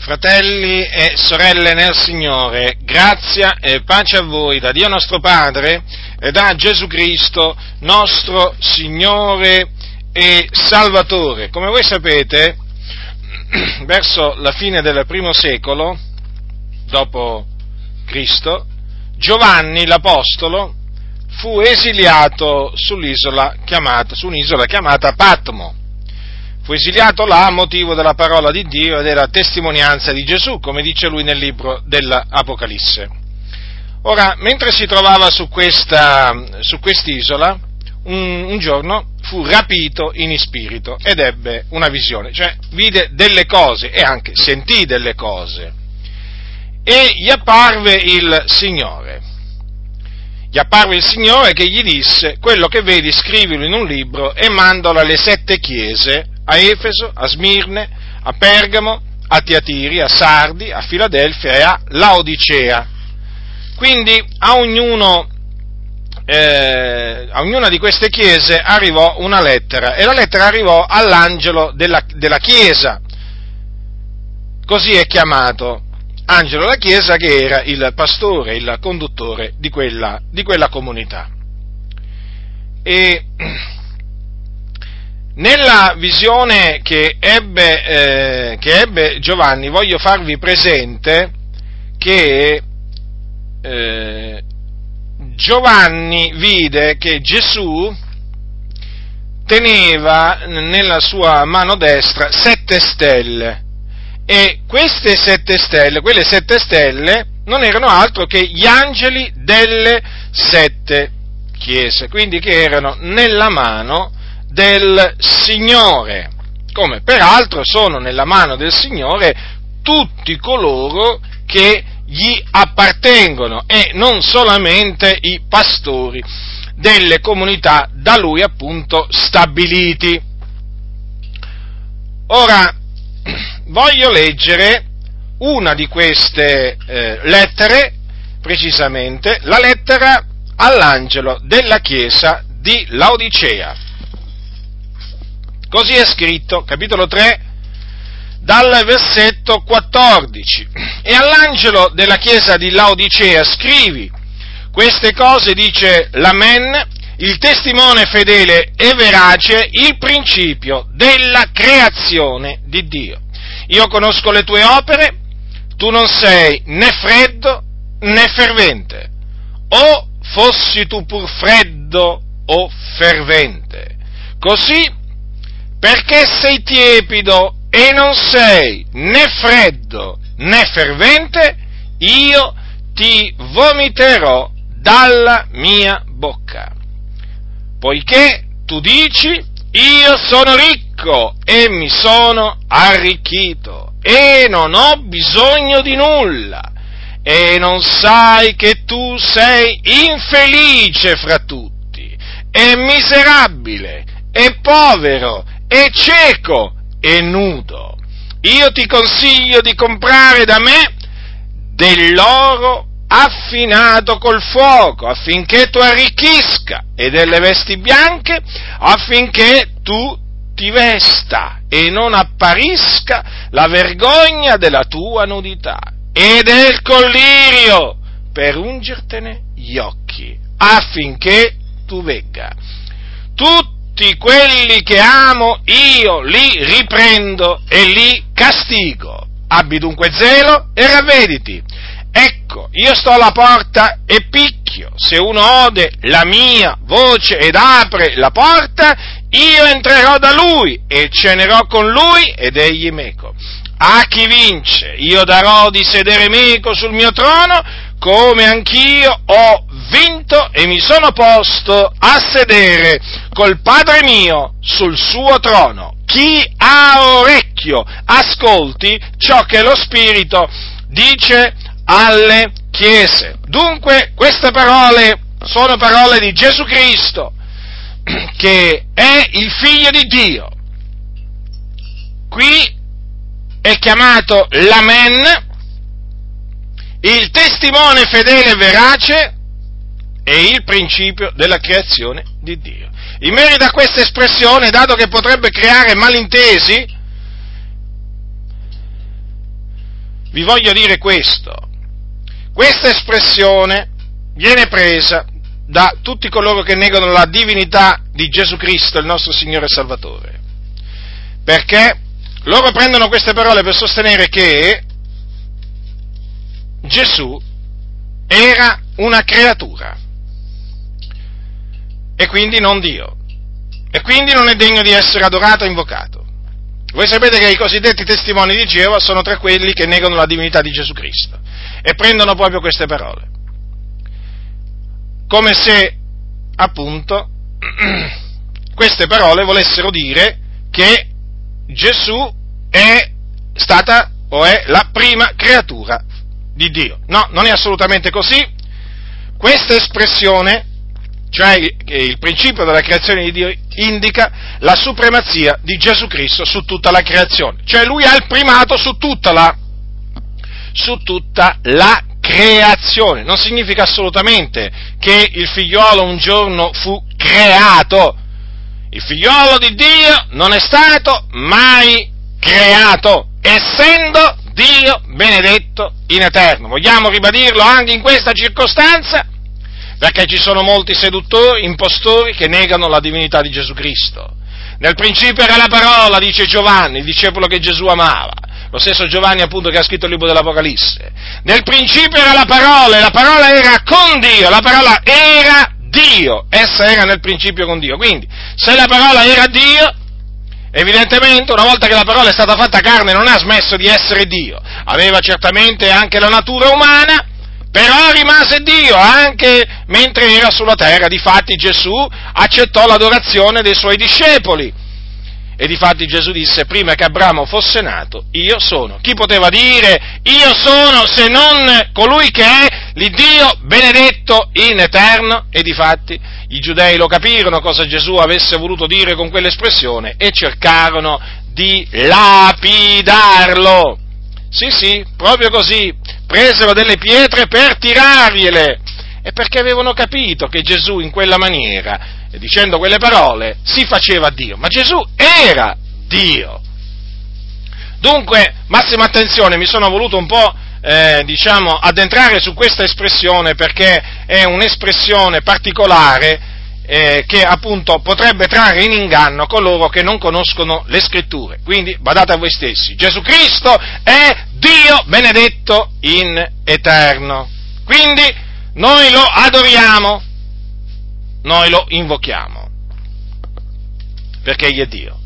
Fratelli e sorelle nel Signore, grazia e pace a voi da Dio nostro Padre e da Gesù Cristo, nostro Signore e Salvatore. Come voi sapete, verso la fine del primo secolo, dopo Cristo, Giovanni l'Apostolo fu esiliato chiamata, su un'isola chiamata Patmo Fu esiliato là a motivo della parola di Dio e della testimonianza di Gesù, come dice lui nel libro dell'Apocalisse. Ora, mentre si trovava su, questa, su quest'isola, un, un, giorno fu rapito in spirito ed ebbe una visione, cioè vide delle cose e anche sentì delle cose. E gli apparve il Signore. Gli apparve il Signore che gli disse, quello che vedi scrivilo in un libro e mandalo alle sette chiese a Efeso, a Smirne, a Pergamo, a Tiatiri, a Sardi, a Filadelfia e a Laodicea. Quindi a, ognuno, eh, a ognuna di queste chiese arrivò una lettera e la lettera arrivò all'angelo della, della chiesa, così è chiamato angelo della chiesa che era il pastore, il conduttore di quella, di quella comunità. E nella visione che ebbe, eh, che ebbe, Giovanni voglio farvi presente che eh, Giovanni vide che Gesù teneva nella sua mano destra sette stelle. E queste sette stelle, quelle sette stelle non erano altro che gli angeli delle sette chiese, quindi che erano nella mano del Signore, come peraltro sono nella mano del Signore tutti coloro che gli appartengono e non solamente i pastori delle comunità da lui appunto stabiliti. Ora, voglio leggere una di queste eh, lettere, precisamente la lettera all'angelo della chiesa di Laodicea. Così è scritto, capitolo 3, dal versetto 14. E all'angelo della chiesa di Laodicea scrivi, queste cose dice l'Amen, il testimone fedele e verace, il principio della creazione di Dio. Io conosco le tue opere, tu non sei né freddo né fervente. O fossi tu pur freddo o fervente. Così perché sei tiepido e non sei né freddo né fervente, io ti vomiterò dalla mia bocca. Poiché tu dici, io sono ricco e mi sono arricchito e non ho bisogno di nulla e non sai che tu sei infelice fra tutti e miserabile e povero e cieco e nudo. Io ti consiglio di comprare da me dell'oro affinato col fuoco affinché tu arricchisca e delle vesti bianche affinché tu ti vesta e non apparisca la vergogna della tua nudità e del collirio per ungirtene gli occhi affinché tu vegga. Tutti tutti quelli che amo io li riprendo e li castigo. Abbi dunque zelo e ravvediti. Ecco, io sto alla porta e picchio. Se uno ode la mia voce ed apre la porta, io entrerò da lui e cenerò con lui ed egli meco. A chi vince, io darò di sedere meco sul mio trono, come anch'io ho vinto e mi sono posto a sedere col Padre mio sul suo trono. Chi ha orecchio, ascolti ciò che lo Spirito dice alle chiese. Dunque, queste parole sono parole di Gesù Cristo, che è il figlio di Dio. Qui è chiamato l'Amen, il testimone fedele e verace e il principio della creazione di Dio. In merito a questa espressione, dato che potrebbe creare malintesi, vi voglio dire questo. Questa espressione viene presa da tutti coloro che negano la divinità di Gesù Cristo, il nostro Signore e Salvatore. Perché loro prendono queste parole per sostenere che Gesù era una creatura. E quindi non Dio. E quindi non è degno di essere adorato e invocato. Voi sapete che i cosiddetti testimoni di Geova sono tra quelli che negano la divinità di Gesù Cristo e prendono proprio queste parole. Come se appunto queste parole volessero dire che Gesù è stata o è la prima creatura di Dio. No, non è assolutamente così. Questa espressione, cioè il principio della creazione di Dio, indica la supremazia di Gesù Cristo su tutta la creazione. Cioè lui ha il primato su tutta la, su tutta la creazione, non significa assolutamente che il figliolo un giorno fu creato. Il figliolo di Dio non è stato mai creato, essendo Dio benedetto in eterno. Vogliamo ribadirlo anche in questa circostanza? Perché ci sono molti seduttori, impostori che negano la divinità di Gesù Cristo. Nel principio era la parola, dice Giovanni, il discepolo che Gesù amava lo stesso Giovanni appunto che ha scritto il libro dell'Apocalisse. Nel principio era la parola e la parola era con Dio, la parola era Dio, essa era nel principio con Dio. Quindi, se la parola era Dio, evidentemente una volta che la parola è stata fatta carne non ha smesso di essere Dio. Aveva certamente anche la natura umana, però rimase Dio anche mentre era sulla terra. Difatti Gesù accettò l'adorazione dei suoi discepoli e difatti Gesù disse, prima che Abramo fosse nato, io sono. Chi poteva dire, io sono, se non colui che è l'Iddio benedetto in eterno? E difatti i giudei lo capirono cosa Gesù avesse voluto dire con quell'espressione e cercarono di lapidarlo. Sì, sì, proprio così. Presero delle pietre per tirargliele. E perché avevano capito che Gesù in quella maniera e dicendo quelle parole si faceva Dio, ma Gesù era Dio. Dunque, massima attenzione, mi sono voluto un po', eh, diciamo, addentrare su questa espressione perché è un'espressione particolare eh, che appunto potrebbe trarre in inganno coloro che non conoscono le scritture. Quindi badate a voi stessi, Gesù Cristo è Dio benedetto in eterno. Quindi noi lo adoriamo, noi lo invochiamo, perché egli è Dio.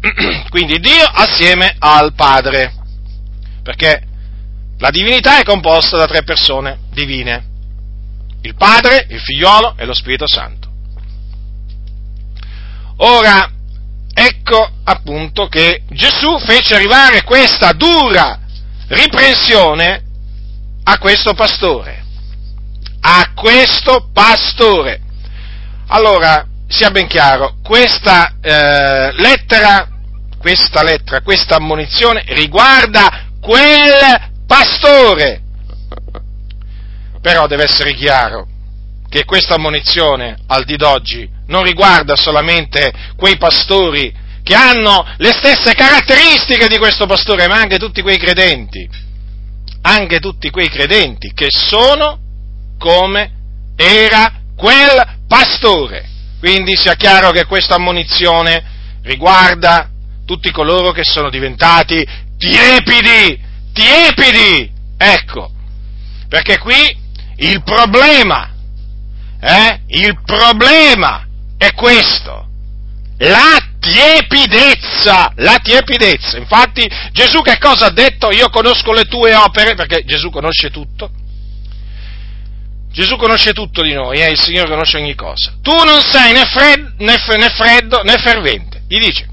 Quindi Dio assieme al Padre, perché la divinità è composta da tre persone divine, il Padre, il Figliolo e lo Spirito Santo. Ora, ecco appunto che Gesù fece arrivare questa dura riprensione a questo pastore, a questo pastore. Allora, sia ben chiaro, questa eh, lettera, questa lettera, questa ammonizione riguarda quel pastore. Però deve essere chiaro che questa ammonizione al di d'oggi non riguarda solamente quei pastori che hanno le stesse caratteristiche di questo pastore, ma anche tutti quei credenti, anche tutti quei credenti che sono come era quel pastore. Quindi sia chiaro che questa ammonizione riguarda tutti coloro che sono diventati tiepidi, tiepidi, ecco, perché qui il problema, eh, il problema è questo, la tiepidezza, la tiepidezza. Infatti Gesù che cosa ha detto? Io conosco le tue opere, perché Gesù conosce tutto, Gesù conosce tutto di noi, eh? il Signore conosce ogni cosa. Tu non sei né, fred, né, né freddo né fervente. Gli dice,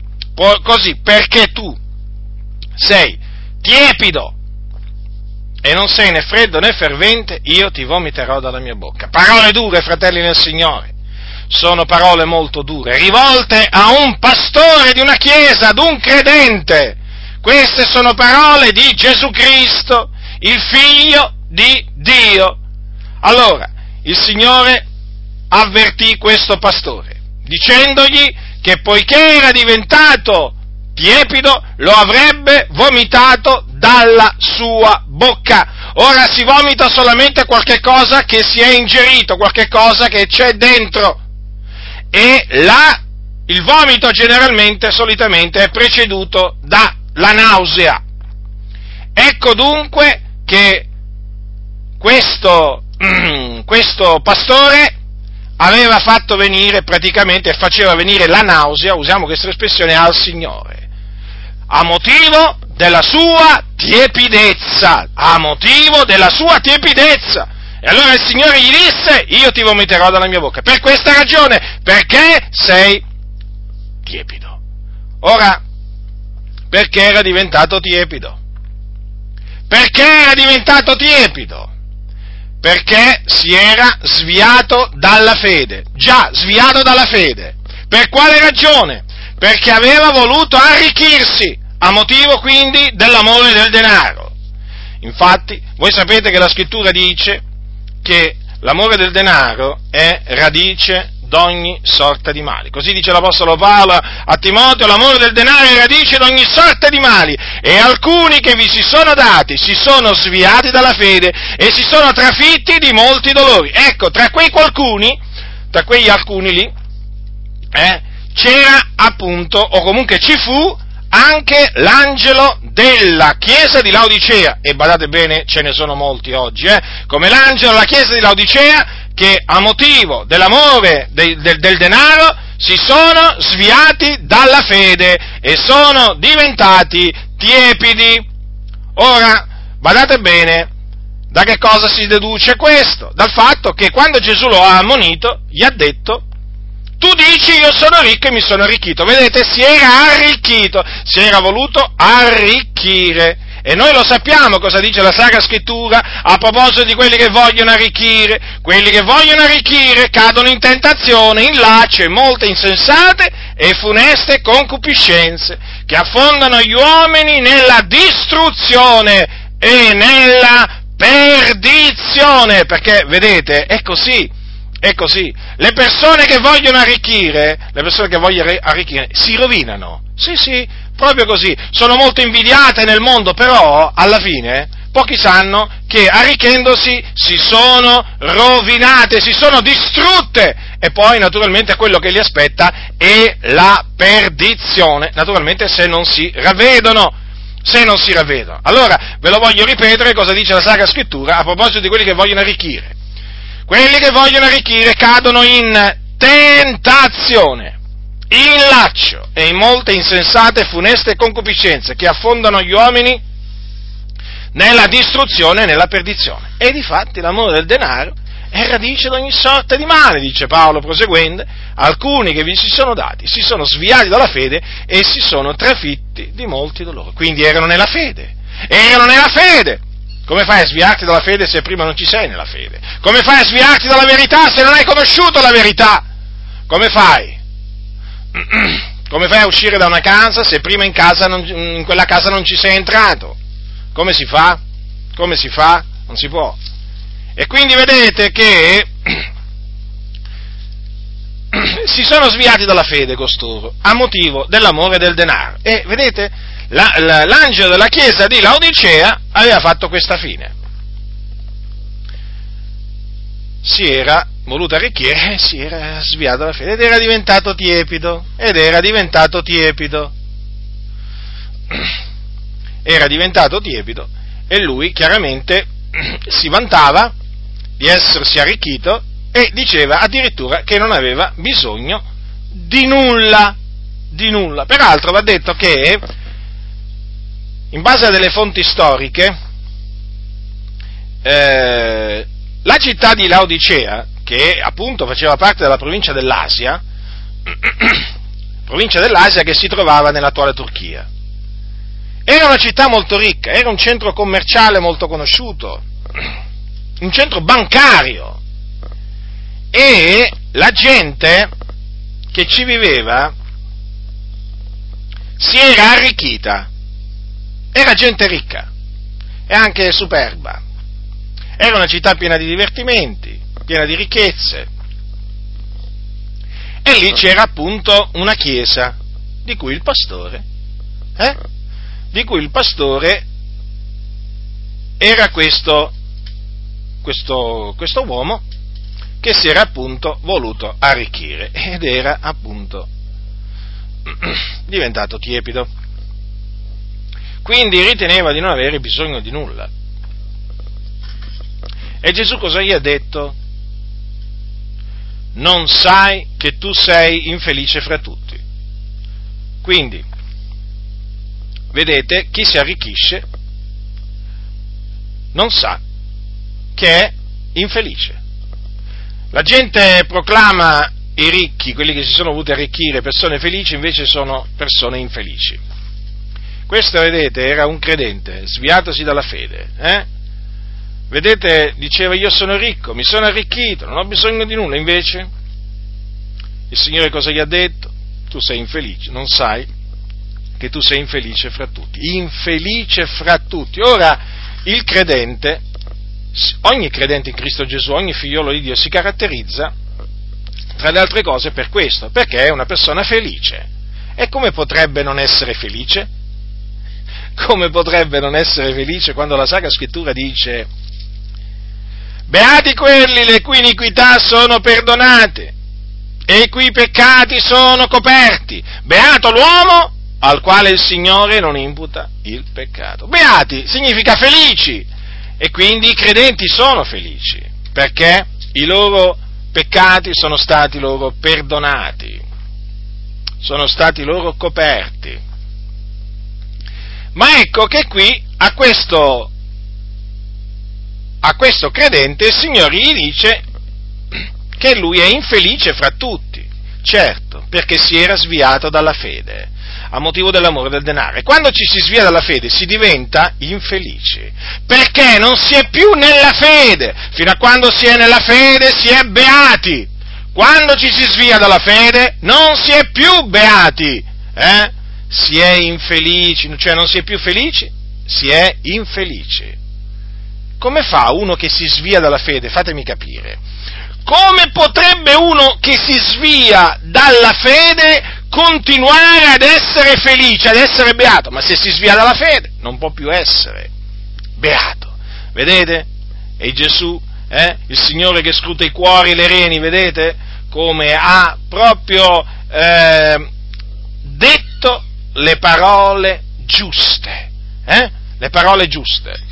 così, perché tu sei tiepido e non sei né freddo né fervente, io ti vomiterò dalla mia bocca. Parole dure, fratelli nel Signore. Sono parole molto dure, rivolte a un pastore di una chiesa, ad un credente. Queste sono parole di Gesù Cristo, il figlio di Dio allora, il Signore avvertì questo pastore, dicendogli che poiché era diventato tiepido, lo avrebbe vomitato dalla sua bocca. Ora si vomita solamente qualche cosa che si è ingerito, qualche cosa che c'è dentro. E la, il vomito generalmente, solitamente, è preceduto dalla nausea. Ecco dunque che questo, questo pastore aveva fatto venire praticamente, faceva venire la nausea, usiamo questa espressione, al Signore, a motivo della sua tiepidezza, a motivo della sua tiepidezza. E allora il Signore gli disse, io ti vomiterò dalla mia bocca. Per questa ragione, perché sei tiepido. Ora, perché era diventato tiepido? Perché era diventato tiepido? Perché si era sviato dalla fede. Già, sviato dalla fede. Per quale ragione? Perché aveva voluto arricchirsi, a motivo quindi dell'amore del denaro. Infatti, voi sapete che la scrittura dice che l'amore del denaro è radice d'ogni sorta di mali. Così dice l'Apostolo Paolo a Timoteo, l'amore del denaro è radice d'ogni sorta di mali e alcuni che vi si sono dati si sono sviati dalla fede e si sono trafitti di molti dolori. Ecco, tra quei qualcuni, tra quegli alcuni lì, eh, c'era appunto, o comunque ci fu, anche l'angelo della chiesa di Laodicea, e badate bene, ce ne sono molti oggi, eh, come l'angelo della chiesa di Laodicea che a motivo dell'amore de, de, del denaro si sono sviati dalla fede e sono diventati tiepidi. Ora, badate bene, da che cosa si deduce questo? Dal fatto che quando Gesù lo ha ammonito, gli ha detto tu dici io sono ricco e mi sono arricchito. Vedete, si era arricchito, si era voluto arricchire. E noi lo sappiamo cosa dice la Sacra Scrittura a proposito di quelli che vogliono arricchire. Quelli che vogliono arricchire cadono in tentazione, in laccio e molte insensate e funeste concupiscenze che affondano gli uomini nella distruzione e nella perdizione. Perché, vedete, è così è così. Le persone che vogliono arricchire, le persone che vogliono arricchire, si rovinano. Sì, sì, proprio così. Sono molto invidiate nel mondo, però alla fine pochi sanno che arricchendosi si sono rovinate, si sono distrutte e poi naturalmente quello che li aspetta è la perdizione, naturalmente se non si ravvedono. Se non si ravvedono. Allora, ve lo voglio ripetere cosa dice la Sacra Scrittura a proposito di quelli che vogliono arricchire. Quelli che vogliono arricchire cadono in tentazione, in laccio e in molte insensate funeste concupiscenze che affondano gli uomini nella distruzione e nella perdizione. E difatti l'amore del denaro è radice di ogni sorta di male, dice Paolo proseguendo, alcuni che vi si sono dati, si sono sviati dalla fede e si sono trafitti di molti dolori. Quindi erano nella fede, erano nella fede, come fai a sviarti dalla fede se prima non ci sei nella fede? Come fai a sviarti dalla verità se non hai conosciuto la verità? Come fai? Come fai a uscire da una casa se prima in, casa non, in quella casa non ci sei entrato? Come si fa? Come si fa? Non si può. E quindi vedete che si sono sviati dalla fede costoro a motivo dell'amore del denaro. E vedete, la, la, l'angelo della chiesa di Laodicea aveva fatto questa fine. Si era voluto arricchire, si era sviato dalla fede ed era diventato tiepido, ed era diventato tiepido. Era diventato tiepido e lui chiaramente si vantava di essersi arricchito e diceva addirittura che non aveva bisogno di nulla, di nulla. Peraltro va detto che in base a delle fonti storiche, eh, la città di Laodicea, che appunto faceva parte della provincia dell'Asia, provincia dell'Asia che si trovava nell'attuale Turchia, era una città molto ricca, era un centro commerciale molto conosciuto, un centro bancario. E la gente che ci viveva si era arricchita. Era gente ricca e anche superba. Era una città piena di divertimenti, piena di ricchezze. E lì c'era appunto una chiesa di cui il pastore, eh? di cui il pastore era questo, questo, questo uomo che si era appunto voluto arricchire ed era appunto diventato tiepido. Quindi riteneva di non avere bisogno di nulla. E Gesù cosa gli ha detto? Non sai che tu sei infelice fra tutti. Quindi, vedete, chi si arricchisce non sa che è infelice. La gente proclama i ricchi, quelli che si sono voluti arricchire, persone felici, invece sono persone infelici. Questo, vedete, era un credente, sviatosi dalla fede. Eh? Vedete, diceva io sono ricco, mi sono arricchito, non ho bisogno di nulla, invece il Signore cosa gli ha detto? Tu sei infelice, non sai che tu sei infelice fra tutti, infelice fra tutti. Ora, il credente, ogni credente in Cristo Gesù, ogni figliolo di Dio si caratterizza, tra le altre cose, per questo, perché è una persona felice. E come potrebbe non essere felice? Come potrebbe non essere felice quando la Sacra Scrittura dice Beati quelli le cui iniquità sono perdonate e i cui peccati sono coperti. Beato l'uomo al quale il Signore non imputa il peccato. Beati significa felici e quindi i credenti sono felici perché i loro peccati sono stati loro perdonati, sono stati loro coperti. Ma ecco che qui a questo, a questo credente il Signore gli dice che lui è infelice fra tutti, certo, perché si era sviato dalla fede a motivo dell'amore del denaro. E quando ci si svia dalla fede si diventa infelici, perché non si è più nella fede. Fino a quando si è nella fede si è beati. Quando ci si svia dalla fede non si è più beati, eh? si è infelici, cioè non si è più felici, si è infelici. Come fa uno che si svia dalla fede? Fatemi capire. Come potrebbe uno che si svia dalla fede continuare ad essere felice, ad essere beato, ma se si svia dalla fede non può più essere beato. Vedete? E Gesù, eh? il Signore che scruta i cuori e le reni, vedete? Come ha proprio eh, detto le parole giuste, eh? le parole giuste.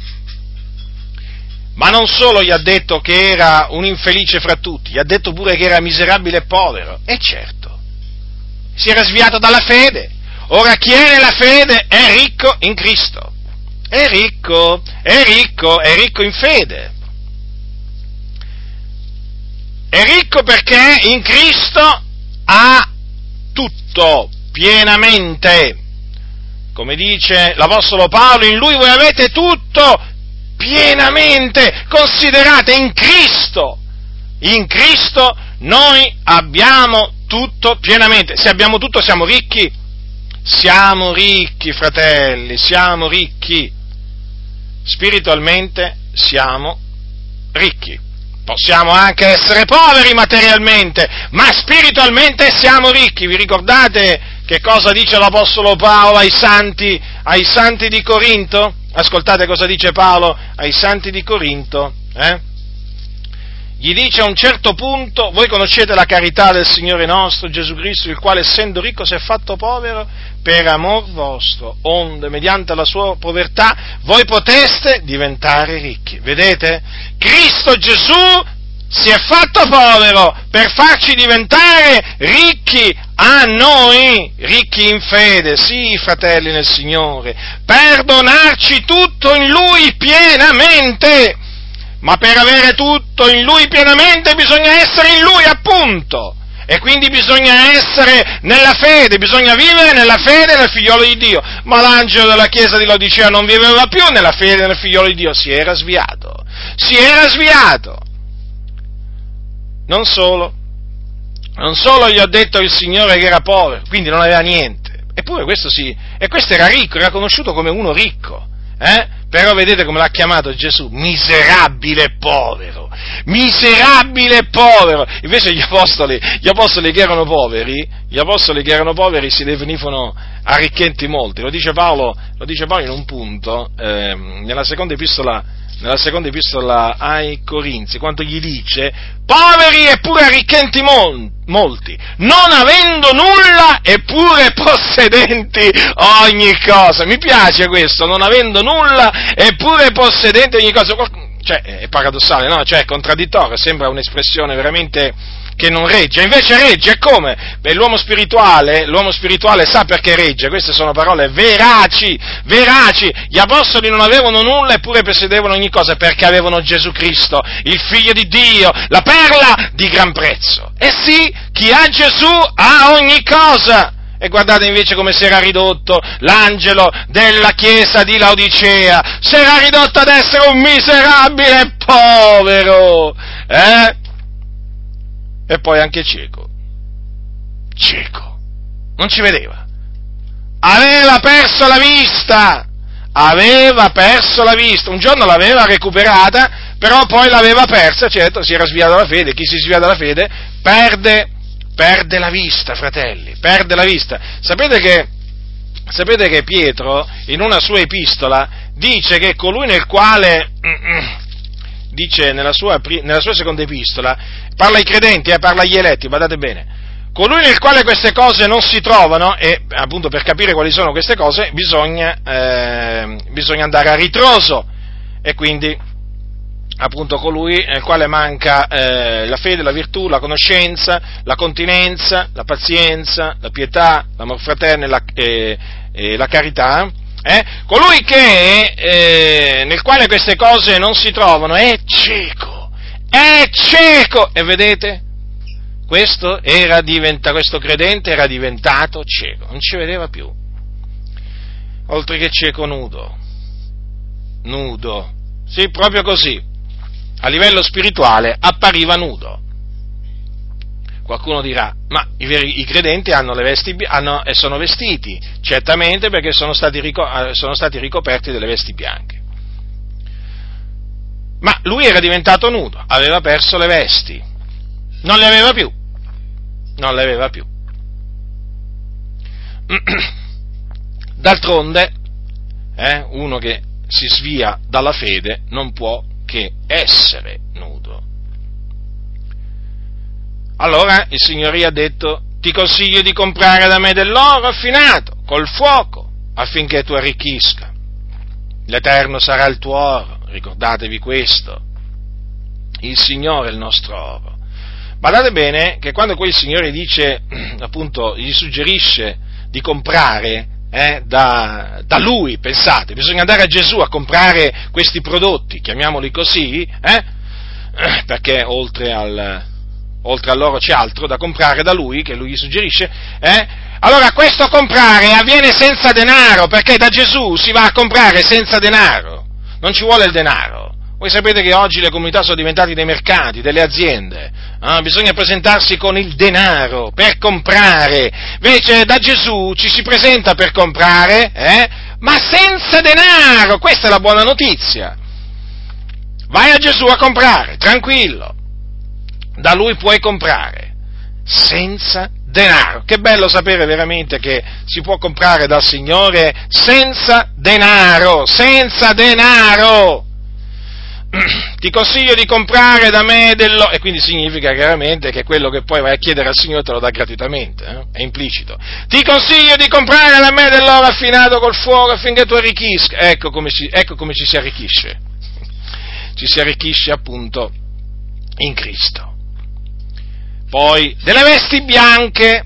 Ma non solo gli ha detto che era un infelice fra tutti, gli ha detto pure che era miserabile e povero. E certo, si era sviato dalla fede. Ora chi è nella fede è ricco in Cristo. È ricco, è ricco, è ricco in fede. È ricco perché in Cristo ha tutto pienamente. Come dice l'Apostolo Paolo, in lui voi avete tutto pienamente. Considerate in Cristo. In Cristo noi abbiamo tutto pienamente. Se abbiamo tutto siamo ricchi. Siamo ricchi, fratelli, siamo ricchi. Spiritualmente siamo ricchi. Possiamo anche essere poveri materialmente, ma spiritualmente siamo ricchi. Vi ricordate che cosa dice l'Apostolo Paolo ai santi, ai santi di Corinto? Ascoltate cosa dice Paolo ai santi di Corinto. Eh? gli dice a un certo punto, voi conoscete la carità del Signore nostro Gesù Cristo, il quale essendo ricco si è fatto povero per amor vostro, onde mediante la sua povertà voi poteste diventare ricchi. Vedete? Cristo Gesù si è fatto povero per farci diventare ricchi a noi, ricchi in fede, sì, fratelli nel Signore, per donarci tutto in Lui pienamente ma per avere tutto in Lui pienamente bisogna essere in Lui, appunto. E quindi bisogna essere nella fede, bisogna vivere nella fede nel figliolo di Dio. Ma l'angelo della chiesa di Lodicea non viveva più nella fede nel figliolo di Dio, si era sviato. Si era sviato. Non solo, non solo gli ho detto il Signore che era povero, quindi non aveva niente. Eppure questo sì, e questo era ricco, era conosciuto come uno ricco. Eh? Però vedete come l'ha chiamato Gesù? Miserabile povero. Miserabile povero. Invece gli apostoli, gli apostoli che erano poveri, gli apostoli che erano poveri si definivano arricchenti molti. Lo dice Paolo, lo dice Paolo in un punto, eh, nella seconda epistola nella seconda epistola ai Corinzi, quando gli dice, poveri eppure arricchenti molti, non avendo nulla eppure possedenti ogni cosa. Mi piace questo, non avendo nulla eppure possedenti ogni cosa. Cioè, è paradossale, no? Cioè, è contraddittorio, sembra un'espressione veramente che non regge, invece regge, come? Beh, l'uomo spirituale, l'uomo spirituale sa perché regge, queste sono parole veraci, veraci, gli apostoli non avevano nulla eppure possedevano ogni cosa perché avevano Gesù Cristo, il figlio di Dio, la perla di gran prezzo. E sì, chi ha Gesù ha ogni cosa. E guardate invece come si era ridotto l'angelo della chiesa di Laodicea, si era ridotto ad essere un miserabile povero, eh? E poi anche cieco. Cieco. Non ci vedeva. Aveva perso la vista. Aveva perso la vista. Un giorno l'aveva recuperata, però poi l'aveva persa, certo, si era sviato dalla fede. Chi si svia dalla fede perde, perde la vista, fratelli, perde la vista. Sapete che, sapete che Pietro, in una sua epistola, dice che colui nel quale dice nella sua, nella sua, seconda epistola, parla ai credenti, eh, parla agli eletti, guardate bene, colui nel quale queste cose non si trovano, e appunto per capire quali sono queste cose, bisogna, eh, bisogna andare a ritroso, e quindi appunto colui nel quale manca eh, la fede, la virtù, la conoscenza, la continenza, la pazienza, la pietà, l'amor fraterno e la, e la carità, eh? Colui che, eh, nel quale queste cose non si trovano è cieco, è cieco! E vedete? Questo, diventa, questo credente era diventato cieco, non ci vedeva più. Oltre che cieco nudo, nudo, sì, proprio così, a livello spirituale appariva nudo. Qualcuno dirà, ma i, veri, i credenti vesti hanno, sono vestiti, certamente perché sono stati, rico, sono stati ricoperti delle vesti bianche. Ma lui era diventato nudo, aveva perso le vesti, non le aveva più, non le aveva più. D'altronde, eh, uno che si svia dalla fede non può che essere nudo. Allora il Signore ha detto, ti consiglio di comprare da me dell'oro affinato, col fuoco, affinché tu arricchisca. L'Eterno sarà il tuo oro, ricordatevi questo. Il Signore è il nostro oro. Guardate bene che quando poi il Signore dice, appunto, gli suggerisce di comprare eh, da, da, Lui, pensate, bisogna andare a Gesù a comprare questi prodotti, chiamiamoli così, eh, perché oltre al, oltre a loro c'è altro da comprare da lui, che lui gli suggerisce, eh? allora questo comprare avviene senza denaro, perché da Gesù si va a comprare senza denaro, non ci vuole il denaro. Voi sapete che oggi le comunità sono diventate dei mercati, delle aziende, eh? bisogna presentarsi con il denaro per comprare, invece da Gesù ci si presenta per comprare, eh? ma senza denaro, questa è la buona notizia. Vai a Gesù a comprare, tranquillo, da lui puoi comprare senza denaro. Che bello sapere veramente che si può comprare dal Signore senza denaro, senza denaro. Ti consiglio di comprare da me dell'oro, e quindi significa chiaramente che quello che poi vai a chiedere al Signore te lo dà gratuitamente, eh? è implicito. Ti consiglio di comprare da me dell'oro affinato col fuoco affinché tu arricchisca. Ecco come, ci, ecco come ci si arricchisce. Ci si arricchisce appunto in Cristo. Poi delle vesti bianche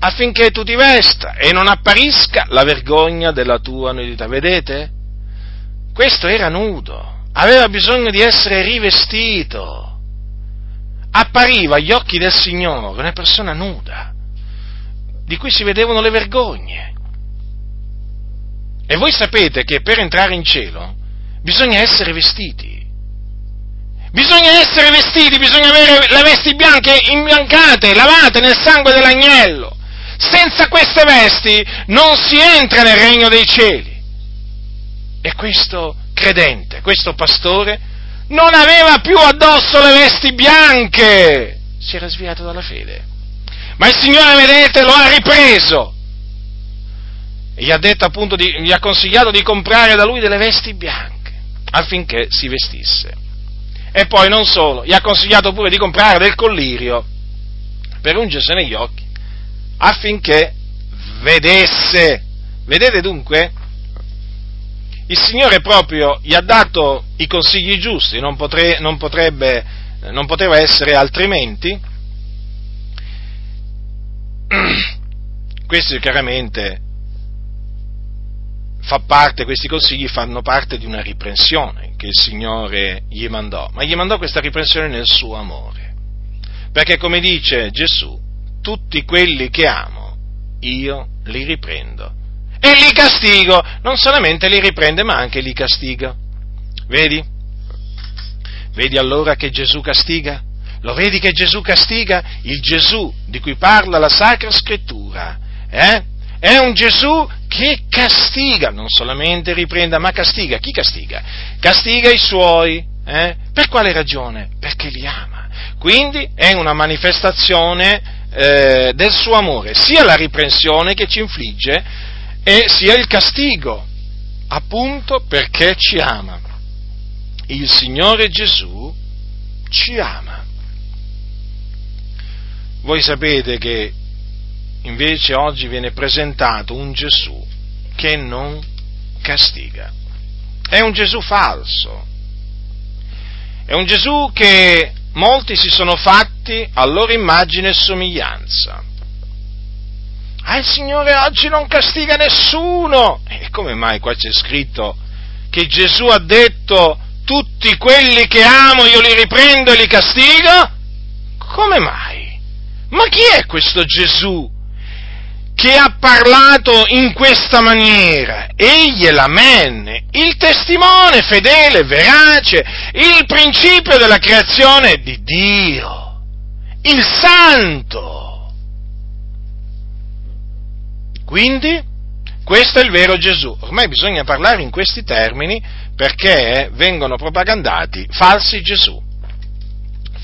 affinché tu ti vesta e non apparisca la vergogna della tua nudità. Vedete? Questo era nudo, aveva bisogno di essere rivestito. Appariva agli occhi del Signore una persona nuda, di cui si vedevano le vergogne. E voi sapete che per entrare in cielo bisogna essere vestiti. Bisogna essere vestiti, bisogna avere le vesti bianche imbiancate, lavate nel sangue dell'agnello. Senza queste vesti non si entra nel regno dei cieli. E questo credente, questo pastore, non aveva più addosso le vesti bianche. Si era sviato dalla fede. Ma il Signore, vedete, lo ha ripreso. E gli ha detto appunto, di, gli ha consigliato di comprare da lui delle vesti bianche affinché si vestisse. E poi non solo, gli ha consigliato pure di comprare del collirio per ungersi negli occhi affinché vedesse. Vedete dunque? Il Signore proprio gli ha dato i consigli giusti, non, potre, non, potrebbe, non poteva essere altrimenti. Questo chiaramente parte, questi consigli fanno parte di una riprensione che il Signore gli mandò, ma gli mandò questa riprensione nel suo amore. Perché come dice Gesù, tutti quelli che amo, io li riprendo. E li castigo, non solamente li riprende, ma anche li castigo. Vedi? Vedi allora che Gesù castiga? Lo vedi che Gesù castiga? Il Gesù di cui parla la Sacra Scrittura. Eh? È un Gesù che castiga, non solamente riprenda, ma castiga. Chi castiga? Castiga i suoi. Eh? Per quale ragione? Perché li ama. Quindi è una manifestazione eh, del suo amore, sia la riprensione che ci infligge e sia il castigo, appunto perché ci ama. Il Signore Gesù ci ama. Voi sapete che invece oggi viene presentato un Gesù che non castiga. È un Gesù falso. È un Gesù che molti si sono fatti a loro immagine e somiglianza. Ah, il Signore oggi non castiga nessuno. E come mai qua c'è scritto che Gesù ha detto tutti quelli che amo io li riprendo e li castigo? Come mai? Ma chi è questo Gesù che ha parlato in questa maniera, egli è l'amen, il testimone fedele, verace, il principio della creazione di Dio, il santo. Quindi, questo è il vero Gesù. Ormai bisogna parlare in questi termini perché vengono propagandati falsi Gesù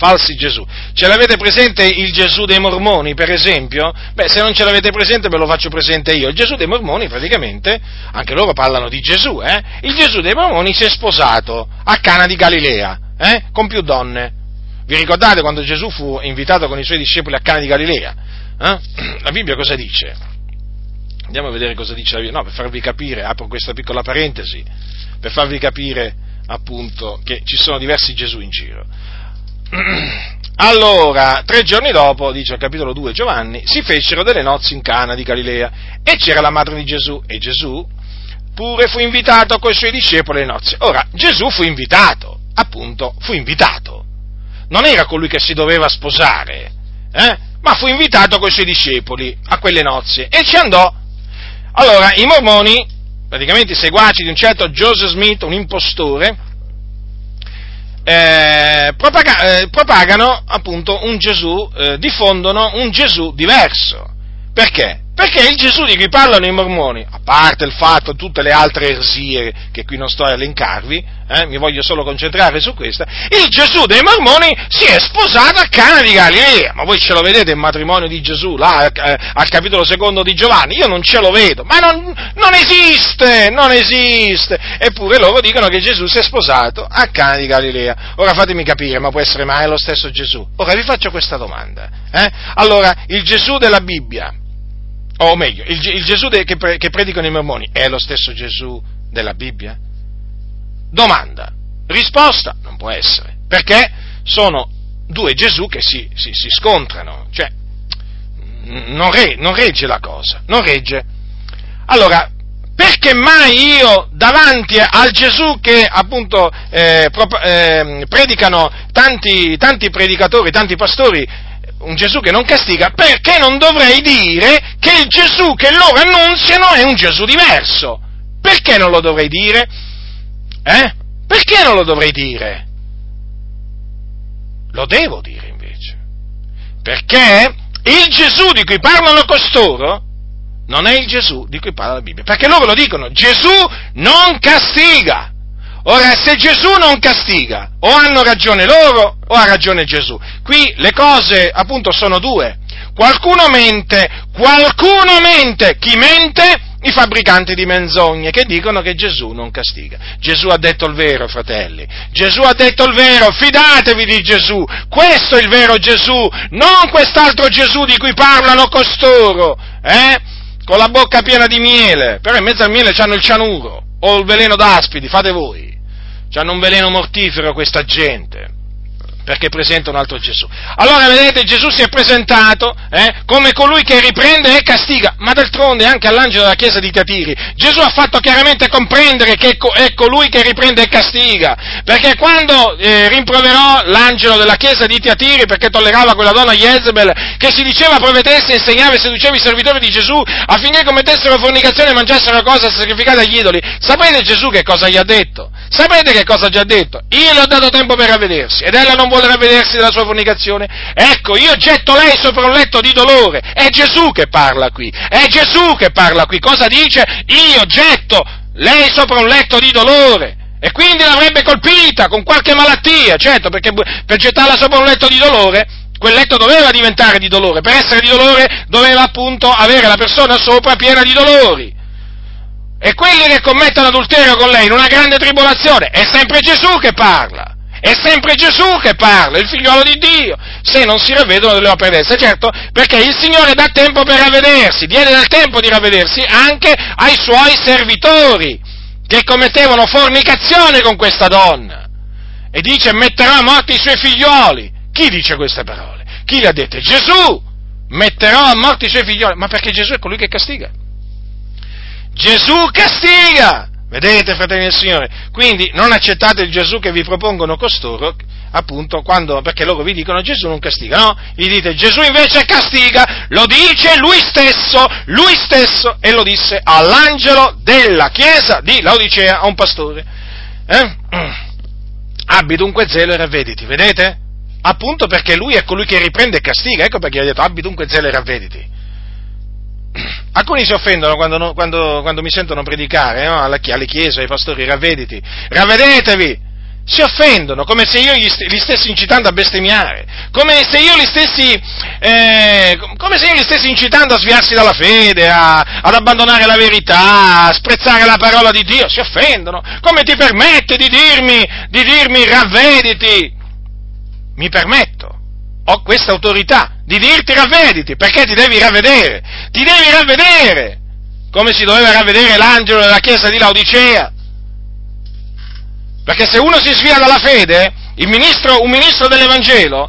falsi Gesù. Ce l'avete presente il Gesù dei Mormoni, per esempio? Beh, se non ce l'avete presente ve lo faccio presente io. Il Gesù dei Mormoni, praticamente, anche loro parlano di Gesù, eh? Il Gesù dei Mormoni si è sposato a Cana di Galilea, eh? Con più donne. Vi ricordate quando Gesù fu invitato con i suoi discepoli a Cana di Galilea? Eh? La Bibbia cosa dice? Andiamo a vedere cosa dice la Bibbia. No, per farvi capire, apro questa piccola parentesi, per farvi capire appunto che ci sono diversi Gesù in giro. Allora, tre giorni dopo, dice al capitolo 2 Giovanni, si fecero delle nozze in Cana di Galilea e c'era la madre di Gesù e Gesù pure fu invitato con i suoi discepoli alle nozze. Ora, Gesù fu invitato, appunto, fu invitato. Non era colui che si doveva sposare, eh? ma fu invitato con i suoi discepoli a quelle nozze e ci andò. Allora, i mormoni, praticamente i seguaci di un certo Joseph Smith, un impostore, eh, propaga- eh, propagano appunto un Gesù, eh, diffondono un Gesù diverso. Perché? Perché il Gesù di cui parlano i mormoni, a parte il fatto tutte le altre eresie che qui non sto a elencarvi, eh, mi voglio solo concentrare su questa, il Gesù dei mormoni si è sposato a Cana di Galilea, ma voi ce lo vedete il matrimonio di Gesù là eh, al capitolo secondo di Giovanni? Io non ce lo vedo, ma non, non esiste, non esiste, eppure loro dicono che Gesù si è sposato a Cana di Galilea. Ora fatemi capire, ma può essere mai lo stesso Gesù? Ora vi faccio questa domanda. Eh? Allora, il Gesù della Bibbia, o meglio, il, il Gesù de, che, pre, che predicano i mormoni è lo stesso Gesù della Bibbia? Domanda. Risposta? Non può essere. Perché sono due Gesù che si, si, si scontrano. Cioè, non, re, non, regge la cosa. Non regge. Allora, perché mai io davanti al Gesù che appunto eh, pro, eh, predicano tanti, tanti predicatori, tanti pastori, un Gesù che non castiga, perché non dovrei dire che il Gesù che loro annunziano è un Gesù diverso? Perché non lo dovrei dire? Eh? Perché non lo dovrei dire? Lo devo dire invece. Perché il Gesù di cui parlano costoro non è il Gesù di cui parla la Bibbia. Perché loro lo dicono, Gesù non castiga. Ora, se Gesù non castiga, o hanno ragione loro o ha ragione Gesù. Qui le cose appunto sono due. Qualcuno mente, qualcuno mente. Chi mente? i fabbricanti di menzogne che dicono che Gesù non castiga. Gesù ha detto il vero, fratelli. Gesù ha detto il vero, fidatevi di Gesù. Questo è il vero Gesù, non quest'altro Gesù di cui parlano costoro, eh? Con la bocca piena di miele, però in mezzo al miele c'hanno il cianuro o il veleno d'aspidi, fate voi. C'hanno un veleno mortifero questa gente perché presenta un altro Gesù. Allora vedete, Gesù si è presentato eh, come colui che riprende e castiga, ma d'altronde anche all'angelo della chiesa di Tatiri Gesù ha fatto chiaramente comprendere che è colui che riprende e castiga, perché quando eh, rimproverò l'angelo della chiesa di Tatiri perché tollerava quella donna Jezebel che si diceva profetessa, insegnava e seduceva i servitori di Gesù affinché commettessero fornicazione e mangiassero cose sacrificate agli idoli, sapete Gesù che cosa gli ha detto? Sapete che cosa ha detto? Io le ho dato tempo per ravvedersi ed ella non vuole ravvedersi della sua fornicazione. Ecco, io getto lei sopra un letto di dolore. È Gesù che parla qui. È Gesù che parla qui. Cosa dice? Io getto lei sopra un letto di dolore. E quindi l'avrebbe colpita con qualche malattia, certo, perché per gettarla sopra un letto di dolore quel letto doveva diventare di dolore, per essere di dolore doveva appunto avere la persona sopra piena di dolori. E quelli che commettono adulterio con lei in una grande tribolazione, è sempre Gesù che parla. È sempre Gesù che parla, il figliolo di Dio, se non si ravvedono delle opere d'essa. Certo, perché il Signore dà tempo per ravvedersi, diede del tempo di ravvedersi anche ai suoi servitori, che commettevano fornicazione con questa donna. E dice, metterà a morte i suoi figlioli. Chi dice queste parole? Chi le ha dette? Gesù! Metterò a morte i suoi figlioli. Ma perché Gesù è colui che castiga. Gesù castiga! Vedete, fratelli del Signore? Quindi non accettate il Gesù che vi propongono costoro, appunto, quando, perché loro vi dicono Gesù non castiga, no? Gli dite Gesù invece castiga, lo dice lui stesso, lui stesso, e lo disse all'angelo della chiesa di Laodicea, a un pastore. Eh? Abbi dunque zelo e ravvediti, vedete? Appunto perché lui è colui che riprende e castiga, ecco perché ha detto abbi dunque zelo e ravvediti. Alcuni si offendono quando, quando, quando mi sentono predicare no? alle, chiese, ai pastori, ravvediti, ravvedetevi! Si offendono come se io li stessi incitando a bestemmiare, come se io li stessi, eh, io li stessi incitando a sviarsi dalla fede, a, ad abbandonare la verità, a sprezzare la parola di Dio. Si offendono. Come ti permette di dirmi, di dirmi ravvediti? Mi permetto ho questa autorità di dirti ravvediti, perché ti devi ravvedere, ti devi ravvedere, come si doveva ravvedere l'angelo della chiesa di Laodicea. Perché se uno si svia dalla fede, ministro, un ministro dell'Evangelo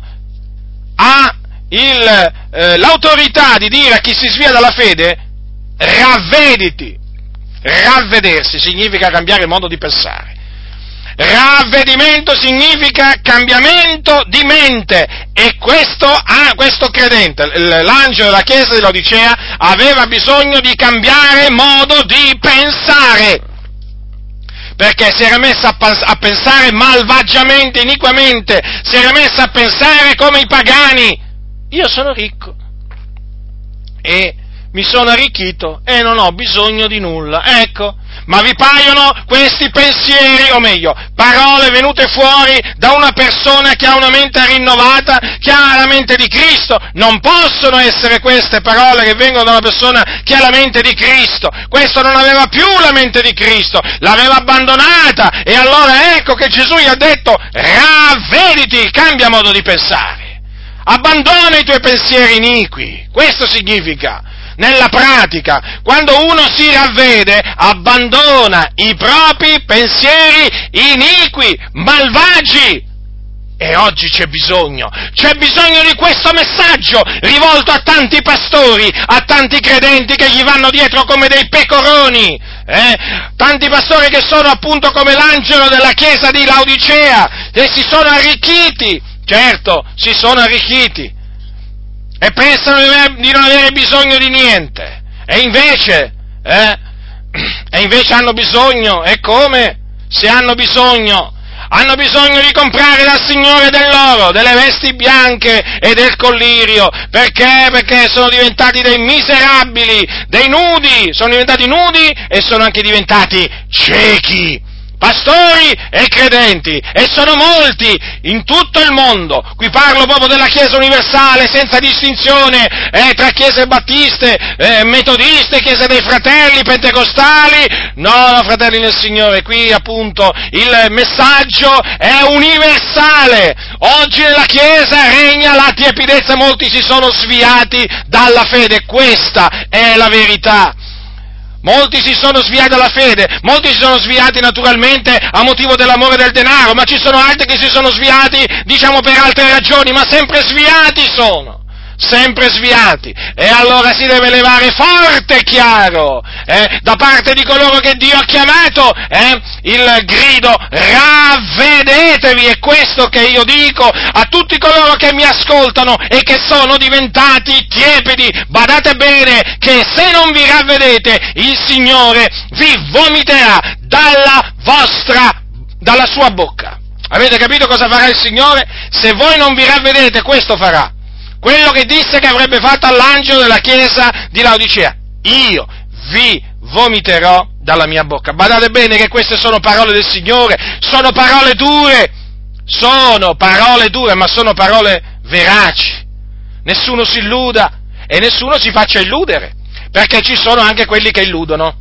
ha il, eh, l'autorità di dire a chi si svia dalla fede, ravvediti. Ravvedersi significa cambiare modo di pensare. Ravvedimento significa cambiamento di mente e questo, ah, questo credente, l'angelo della chiesa di Laodicea, aveva bisogno di cambiare modo di pensare perché si era messa a, pensare malvagiamente, iniquamente, si era messa a pensare come i pagani. Io sono ricco e mi sono arricchito e non ho bisogno di nulla. Ecco, ma vi paiono questi pensieri, o meglio, parole venute fuori da una persona che ha una mente rinnovata, che ha la mente di Cristo? Non possono essere queste parole che vengono da una persona che ha la mente di Cristo. Questo non aveva più la mente di Cristo, l'aveva abbandonata e allora ecco che Gesù gli ha detto ravvediti, cambia modo di pensare. Abbandona i tuoi pensieri iniqui. Questo significa nella pratica, quando uno si ravvede, abbandona i propri pensieri iniqui, malvagi. E oggi c'è bisogno, c'è bisogno di questo messaggio rivolto a tanti pastori, a tanti credenti che gli vanno dietro come dei pecoroni, eh? tanti pastori che sono appunto come l'angelo della chiesa di Laodicea, e si sono arricchiti, certo, si sono arricchiti, e pensano di non avere bisogno di niente. E invece, eh, e invece hanno bisogno, e come? Se hanno bisogno, hanno bisogno di comprare dal Signore dell'oro, delle vesti bianche e del collirio. Perché? Perché sono diventati dei miserabili, dei nudi, sono diventati nudi e sono anche diventati ciechi pastori e credenti, e sono molti in tutto il mondo. Qui parlo proprio della Chiesa universale, senza distinzione eh, tra Chiese battiste, eh, metodiste, Chiese dei fratelli, pentecostali. No, no, fratelli nel Signore, qui appunto il messaggio è universale. Oggi nella Chiesa regna la tiepidezza, molti si sono sviati dalla fede, questa è la verità. Molti si sono sviati dalla fede, molti si sono sviati naturalmente a motivo dell'amore del denaro, ma ci sono altri che si sono sviati, diciamo, per altre ragioni, ma sempre sviati sono sempre sviati. E allora si deve levare forte e chiaro, eh, da parte di coloro che Dio ha chiamato, eh, il grido ravvedetevi, è questo che io dico a tutti coloro che mi ascoltano e che sono diventati tiepidi. Badate bene che se non vi ravvedete, il Signore vi vomiterà dalla vostra, dalla sua bocca. Avete capito cosa farà il Signore? Se voi non vi ravvedete, questo farà quello che disse che avrebbe fatto all'angelo della chiesa di Laodicea. Io vi vomiterò dalla mia bocca. Badate bene che queste sono parole del Signore, sono parole dure, sono parole dure, ma sono parole veraci. Nessuno si illuda e nessuno si faccia illudere, perché ci sono anche quelli che illudono.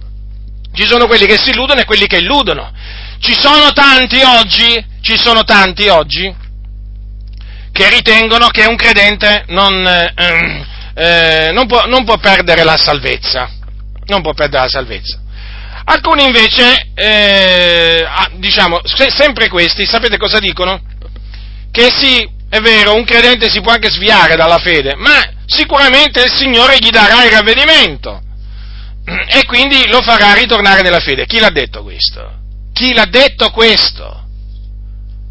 Ci sono quelli che si illudono e quelli che illudono. Ci sono tanti oggi, ci sono tanti oggi che ritengono che un credente non, eh, eh, non, può, non può, perdere la salvezza. Non può perdere la salvezza. Alcuni invece, eh, diciamo, sempre questi, sapete cosa dicono? Che sì, è vero, un credente si può anche sviare dalla fede, ma sicuramente il Signore gli darà il ravvedimento e quindi lo farà ritornare nella fede. Chi l'ha detto questo? Chi l'ha detto questo?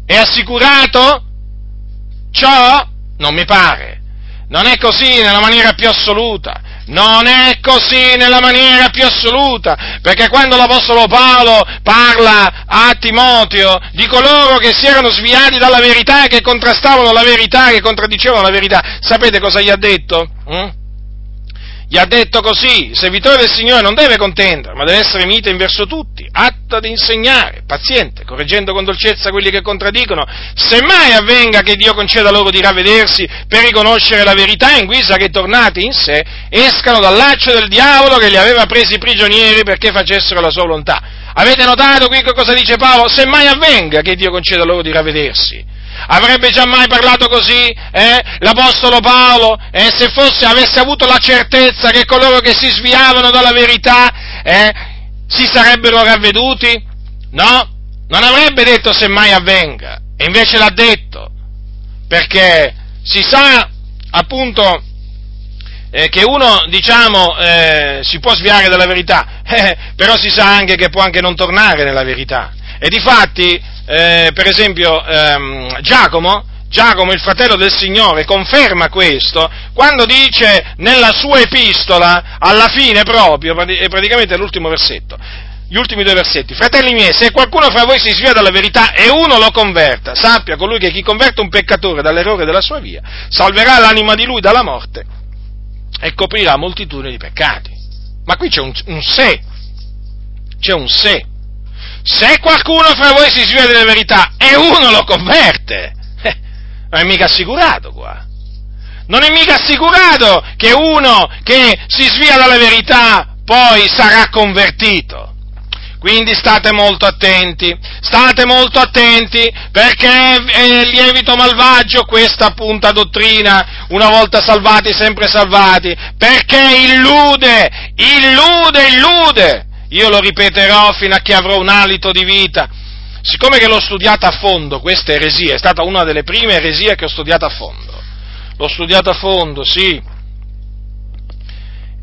È assicurato? Ciò non mi pare. Non è così nella maniera più assoluta. Non è così nella maniera più assoluta, perché quando l'Apostolo Paolo parla a Timoteo di coloro che si erano sviati dalla verità, che contrastavano la verità, che contraddicevano la verità, sapete cosa gli ha detto? Mm? Gli ha detto così, il servitore del Signore non deve contendere, ma deve essere mite in verso tutti, atto ad insegnare, paziente, correggendo con dolcezza quelli che contraddicono, semmai avvenga che Dio conceda loro di ravvedersi per riconoscere la verità in guisa che tornati in sé, escano dal laccio del diavolo che li aveva presi prigionieri perché facessero la sua volontà. Avete notato qui cosa dice Paolo? Semmai avvenga che Dio conceda loro di ravvedersi. Avrebbe già mai parlato così eh, l'Apostolo Paolo eh, se fosse, avesse avuto la certezza che coloro che si sviavano dalla verità eh, si sarebbero ravveduti? No, non avrebbe detto se mai avvenga, e invece l'ha detto, perché si sa appunto eh, che uno, diciamo, eh, si può sviare dalla verità, eh, però si sa anche che può anche non tornare nella verità. E difatti, eh, per esempio, ehm, Giacomo, Giacomo, il fratello del Signore, conferma questo quando dice nella sua epistola, alla fine proprio, è praticamente l'ultimo versetto, gli ultimi due versetti. Fratelli miei, se qualcuno fra voi si svia dalla verità e uno lo converta, sappia colui che chi converte un peccatore dall'errore della sua via, salverà l'anima di lui dalla morte e coprirà moltitudine di peccati. Ma qui c'è un, un se, c'è un se. Se qualcuno fra voi si sveglia della verità e uno lo converte, eh, non è mica assicurato qua. Non è mica assicurato che uno che si svia dalla verità poi sarà convertito. Quindi state molto attenti, state molto attenti perché è lievito malvagio questa appunta dottrina, una volta salvati sempre salvati, perché illude, illude, illude io lo ripeterò fino a che avrò un alito di vita. Siccome che l'ho studiata a fondo, questa eresia, è stata una delle prime eresie che ho studiato a fondo. L'ho studiata a fondo, sì,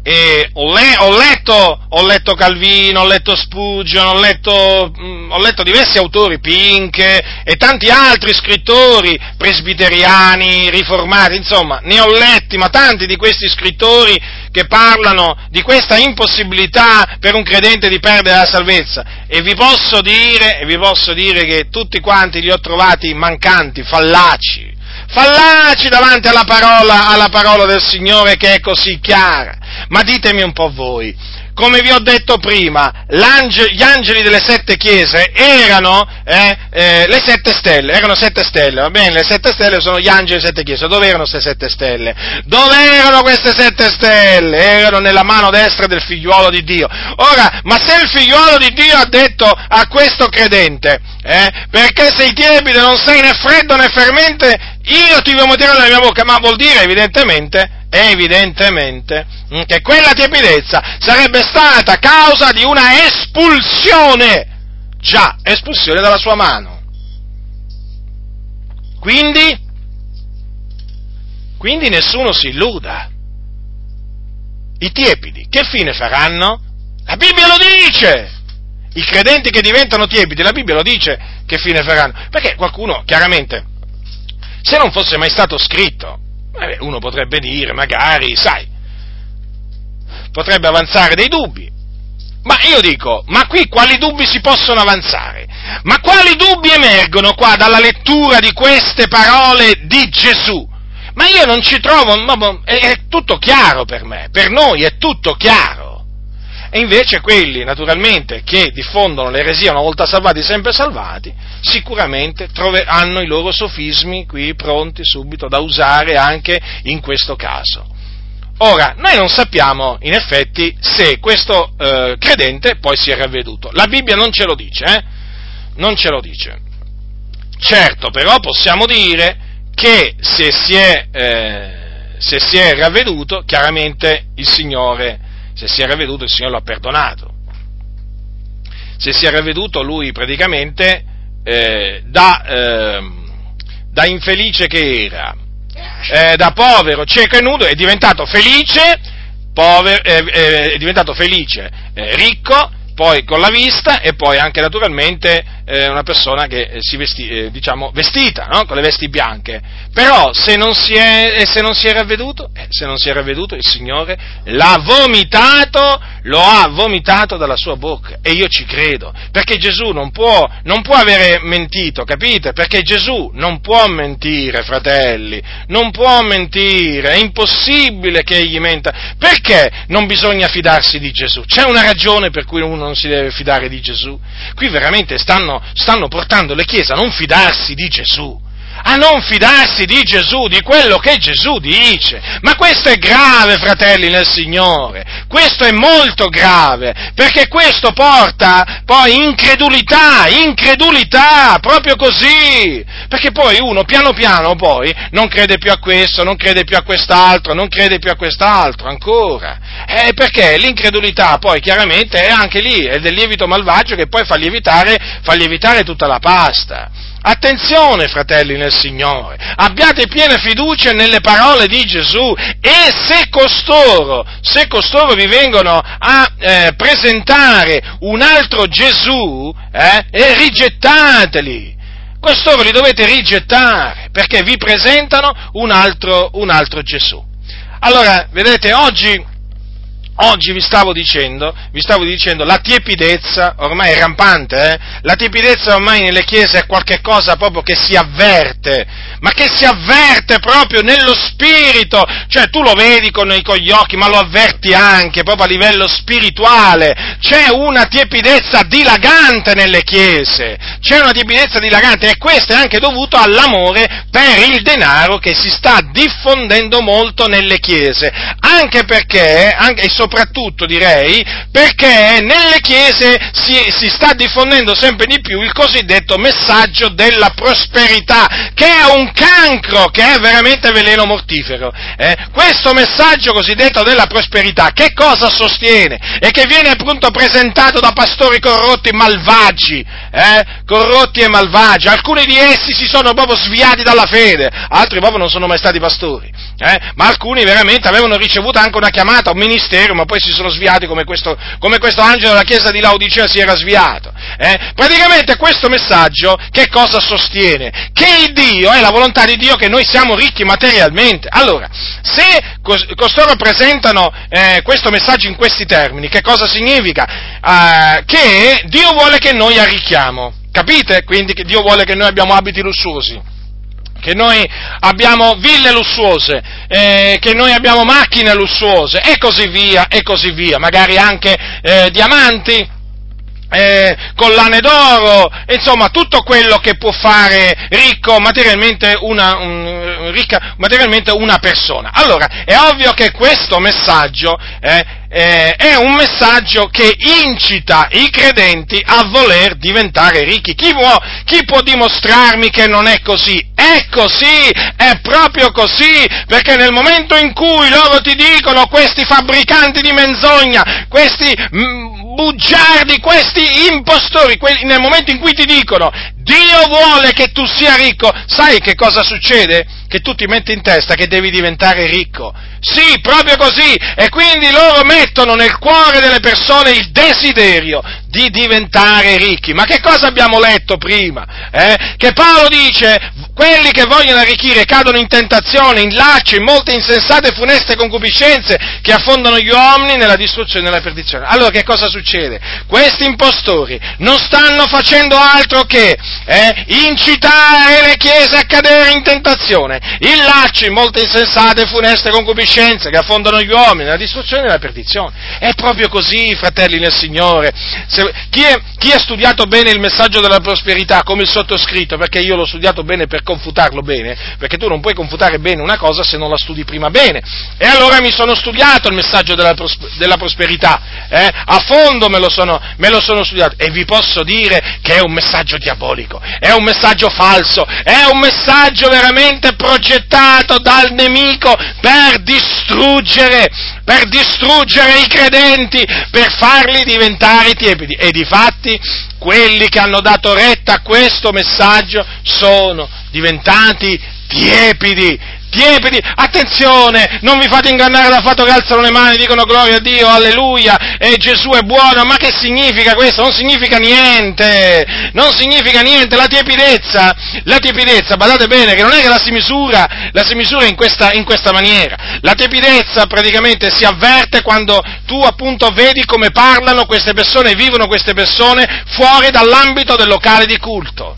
e ho, le, ho, letto, ho, letto, Calvino, ho letto Spurgeon, ho letto, mh, mm, ho letto, diversi autori, Pink e tanti altri scrittori presbiteriani, riformati, insomma, ne ho letti, ma tanti di questi scrittori che parlano di questa impossibilità per un credente di perdere la salvezza. E vi posso dire, vi posso dire che tutti quanti li ho trovati mancanti, fallaci, fallaci davanti alla parola, alla parola del Signore che è così chiara. Ma ditemi un po' voi, come vi ho detto prima, gli angeli delle sette chiese erano eh, eh, le sette stelle, erano sette stelle, va bene? Le sette stelle sono gli angeli delle sette chiese. Dove erano queste sette stelle? Dove erano queste sette stelle? Erano nella mano destra del figliuolo di Dio. Ora, ma se il figliuolo di Dio ha detto a questo credente, eh, perché sei tiepido, non sei né freddo né fermente, io ti vomitero dalla mia bocca, ma vuol dire evidentemente evidentemente mm, che quella tiepidezza sarebbe stata causa di una espulsione, già, espulsione dalla sua mano. Quindi, quindi nessuno si illuda. I tiepidi che fine faranno? La Bibbia lo dice! I credenti che diventano tiepidi, la Bibbia lo dice che fine faranno. Perché qualcuno, chiaramente, se non fosse mai stato scritto, eh, uno potrebbe dire, magari, sai, potrebbe avanzare dei dubbi. Ma io dico, ma qui quali dubbi si possono avanzare? Ma quali dubbi emergono qua dalla lettura di queste parole di Gesù? Ma io non ci trovo, è, è tutto chiaro per me, per noi è tutto chiaro. E invece quelli, naturalmente, che diffondono l'eresia una volta salvati, sempre salvati, sicuramente trove, hanno i loro sofismi qui pronti subito da usare anche in questo caso. Ora, noi non sappiamo in effetti se questo eh, credente poi si è ravveduto. La Bibbia non ce lo dice, eh? Non ce lo dice. Certo, però possiamo dire che se si è, eh, se si è ravveduto, chiaramente il Signore se si era veduto il Signore lo ha perdonato. Se si era veduto lui praticamente eh, da, eh, da, infelice che era, eh, da povero, cieco e nudo, è diventato felice, povero, eh, eh, è diventato felice, eh, ricco, poi con la vista e poi anche naturalmente eh, una persona che eh, si vesti, eh, diciamo, vestita, no? con le vesti bianche. Però se non si è, se non si è ravveduto, eh, se non si è ravveduto, il Signore l'ha vomitato, lo ha vomitato dalla sua bocca. E io ci credo, perché Gesù non può, non può avere mentito, capite? Perché Gesù non può mentire, fratelli, non può mentire, è impossibile che egli menta. Perché non bisogna fidarsi di Gesù? C'è una ragione per cui uno non si deve fidare di Gesù? Qui veramente stanno, stanno portando le chiese a non fidarsi di Gesù a non fidarsi di Gesù, di quello che Gesù dice. Ma questo è grave, fratelli nel Signore, questo è molto grave, perché questo porta poi incredulità, incredulità, proprio così, perché poi uno piano piano poi non crede più a questo, non crede più a quest'altro, non crede più a quest'altro ancora. Eh, perché l'incredulità poi chiaramente è anche lì, è del lievito malvagio che poi fa lievitare, fa lievitare tutta la pasta. Attenzione, fratelli nel Signore, abbiate piena fiducia nelle parole di Gesù e se costoro, se costoro vi vengono a eh, presentare un altro Gesù, eh, rigettateli. Costoro li dovete rigettare perché vi presentano un altro, un altro Gesù. Allora, vedete, oggi Oggi vi stavo dicendo, vi stavo dicendo, la tiepidezza ormai è rampante, eh? la tiepidezza ormai nelle chiese è qualcosa proprio che si avverte, ma che si avverte proprio nello spirito, cioè tu lo vedi con, con gli occhi, ma lo avverti anche proprio a livello spirituale, c'è una tiepidezza dilagante nelle chiese, c'è una tiepidezza dilagante e questo è anche dovuto all'amore per il denaro che si sta diffondendo molto nelle chiese, anche perché, anche, e soprattutto direi, perché nelle chiese si, si sta diffondendo sempre di più il cosiddetto messaggio della prosperità, che è un cancro, che è veramente veleno mortifero. Eh? Questo messaggio cosiddetto della prosperità, che cosa sostiene? E che viene appunto presentato da pastori corrotti e malvagi, eh? corrotti e malvagi, alcuni di essi si sono proprio sviati dalla fede, altri proprio non sono mai stati pastori, eh? ma alcuni veramente avevano ricevuto anche una chiamata, un ministero, ma poi si sono sviati come questo, come questo angelo della chiesa di Laodicea si era sviato. Eh? Praticamente questo messaggio che cosa sostiene? Che il Dio è la volontà di Dio che noi siamo ricchi materialmente. Allora, se costoro presentano eh, questo messaggio in questi termini, che cosa significa? Eh, che Dio vuole che noi arricchiamo. Capite? Quindi che Dio vuole che noi abbiamo abiti lussuosi che noi abbiamo ville lussuose, eh, che noi abbiamo macchine lussuose e così via, e così via, magari anche eh, diamanti, eh, collane d'oro, insomma tutto quello che può fare ricco materialmente una, un, ricca, materialmente una persona. Allora, è ovvio che questo messaggio eh, eh, è un messaggio che incita i credenti a voler diventare ricchi. Chi può, chi può dimostrarmi che non è così? È così, è proprio così, perché nel momento in cui loro ti dicono questi fabbricanti di menzogna, questi mm, bugiardi, questi impostori, nel momento in cui ti dicono Dio vuole che tu sia ricco, sai che cosa succede? Che tu ti metti in testa che devi diventare ricco. Sì, proprio così. E quindi loro mettono nel cuore delle persone il desiderio di diventare ricchi. Ma che cosa abbiamo letto prima? Eh? Che Paolo dice, quelli che vogliono arricchire cadono in tentazione, in laccio, in molte insensate e funeste concupiscenze che affondano gli uomini nella distruzione e nella perdizione. Allora che cosa succede? Questi impostori non stanno facendo altro che eh, incitare le chiese a cadere in tentazione, il laccio in molte insensate e funeste concupiscenze che affondano gli uomini nella distruzione e nella perdizione. È proprio così, fratelli nel Signore. Se, chi, è, chi ha studiato bene il messaggio della prosperità, come il sottoscritto, perché io l'ho studiato bene per confutarlo bene, perché tu non puoi confutare bene una cosa se non la studi prima bene. E allora mi sono studiato il messaggio della, della prosperità, eh? a fondo me lo, sono, me lo sono studiato e vi posso dire che è un messaggio diabolico diabolico, è un messaggio falso, è un messaggio veramente progettato dal nemico per distruggere, per distruggere i credenti, per farli diventare tiepidi. E di fatti quelli che hanno dato retta a questo messaggio sono diventati tiepidi, tiepidi, attenzione, non vi fate ingannare dal fatto che alzano le mani, dicono gloria a Dio, alleluia, e Gesù è buono, ma che significa questo? Non significa niente, non significa niente, la tiepidezza, la tiepidezza, badate bene, che non è che la si misura, la si misura in questa, in questa maniera, la tiepidezza praticamente si avverte quando tu appunto vedi come parlano queste persone, vivono queste persone fuori dall'ambito del locale di culto.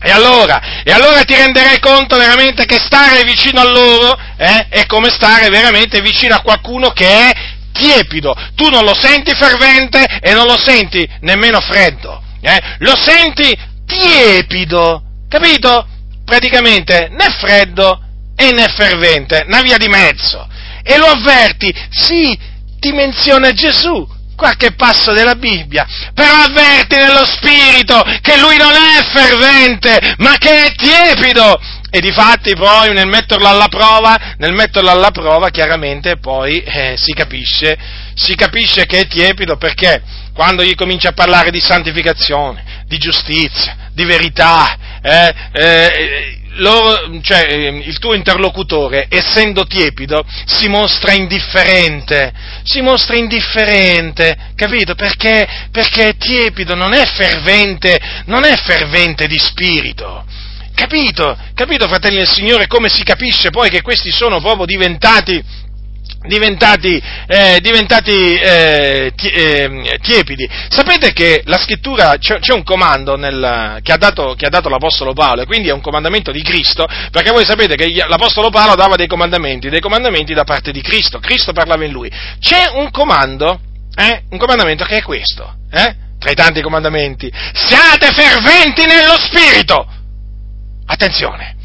E allora, e allora ti renderai conto veramente che stare vicino a loro eh, è come stare veramente vicino a qualcuno che è tiepido. Tu non lo senti fervente e non lo senti nemmeno freddo. Eh? Lo senti tiepido, capito? Praticamente né freddo e né fervente, una via di mezzo. E lo avverti, sì, ti menziona Gesù, qualche passo della Bibbia, però avverti nello spirito che lui non è fervente, ma che è tiepido. E di fatti poi nel metterlo alla prova, nel metterlo alla prova chiaramente poi eh, si capisce, si capisce che è tiepido perché quando gli comincia a parlare di santificazione, di giustizia, di verità, eh, eh, loro, cioè, ehm, il tuo interlocutore, essendo tiepido, si mostra indifferente, si mostra indifferente, capito? Perché, perché è tiepido, non è fervente, non è fervente di spirito. Capito? Capito, fratelli del Signore, come si capisce poi che questi sono proprio diventati diventati, eh, diventati eh, eh, tiepidi. Sapete che la scrittura, c'è, c'è un comando nel, che, ha dato, che, ha dato, l'Apostolo Paolo, e quindi è un comandamento di Cristo, perché voi sapete che l'Apostolo Paolo dava dei comandamenti, dei comandamenti da parte di Cristo, Cristo parlava in lui. C'è un comando, eh, un comandamento che è questo, eh, tra i tanti comandamenti, siate ferventi nello Spirito! Attenzione,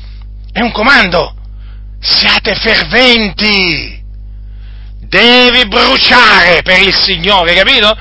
è un comando, siate ferventi! Devi bruciare per il Signore, capito?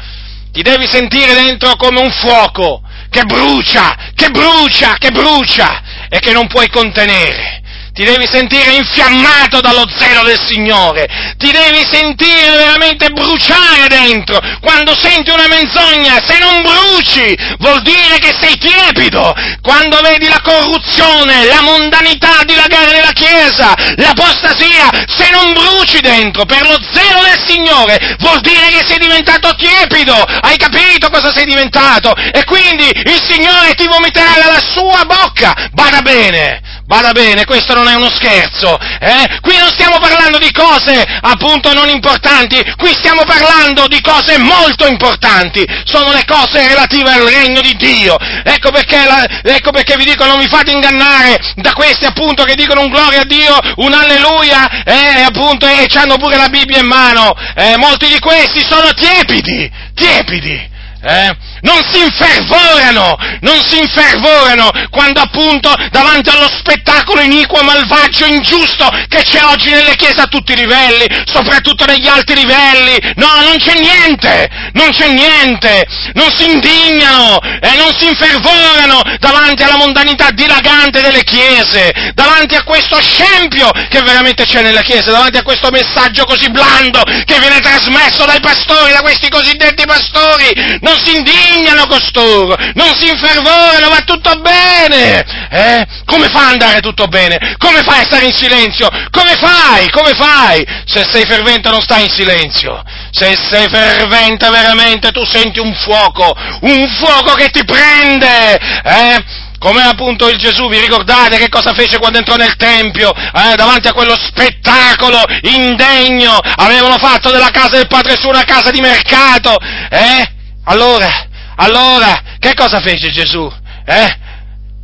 Ti devi sentire dentro come un fuoco che brucia, che brucia, che brucia e che non puoi contenere ti devi sentire infiammato dallo zelo del Signore, ti devi sentire veramente bruciare dentro. Quando senti una menzogna, se non bruci, vuol dire che sei tiepido. Quando vedi la corruzione, la mondanità dilagare nella Chiesa, l'apostasia, se non bruci dentro per lo zelo del Signore, vuol dire che sei diventato tiepido. Hai capito cosa sei diventato? E quindi il Signore ti vomiterà dalla sua bocca. Bada bene, Bada bene, questo non è uno scherzo, eh? Qui non stiamo parlando di cose appunto non importanti, qui stiamo parlando di cose molto importanti, sono le cose relative al regno di Dio. Ecco perché, la, ecco perché vi dico non vi fate ingannare da questi appunto che dicono un gloria a Dio, un alleluia, eh, appunto, e hanno pure la Bibbia in mano. Eh, molti di questi sono tiepidi, tiepidi. Eh? Non si infervorano, non si infervorano quando appunto davanti allo spettacolo iniquo, malvagio, ingiusto che c'è oggi nelle chiese a tutti i livelli, soprattutto negli alti livelli. No, non c'è niente, non c'è niente, non si indignano e non si infervorano davanti alla mondanità dilagante delle chiese, davanti a questo scempio che veramente c'è nelle chiese, davanti a questo messaggio così blando che viene trasmesso dai pastori, da questi cosiddetti pastori. Non si indignano costoro, non si infervorano, va tutto bene. Eh? Come fa ad andare tutto bene? Come fai a stare in silenzio? Come fai? Come fai? Se sei fervente non stai in silenzio. Se sei fervente veramente tu senti un fuoco, un fuoco che ti prende. Eh? come appunto il Gesù, vi ricordate che cosa fece quando entrò nel Tempio, eh, davanti a quello spettacolo indegno, avevano fatto della casa del Padre suo una casa di mercato, eh? Allora, allora, che cosa fece Gesù? Eh?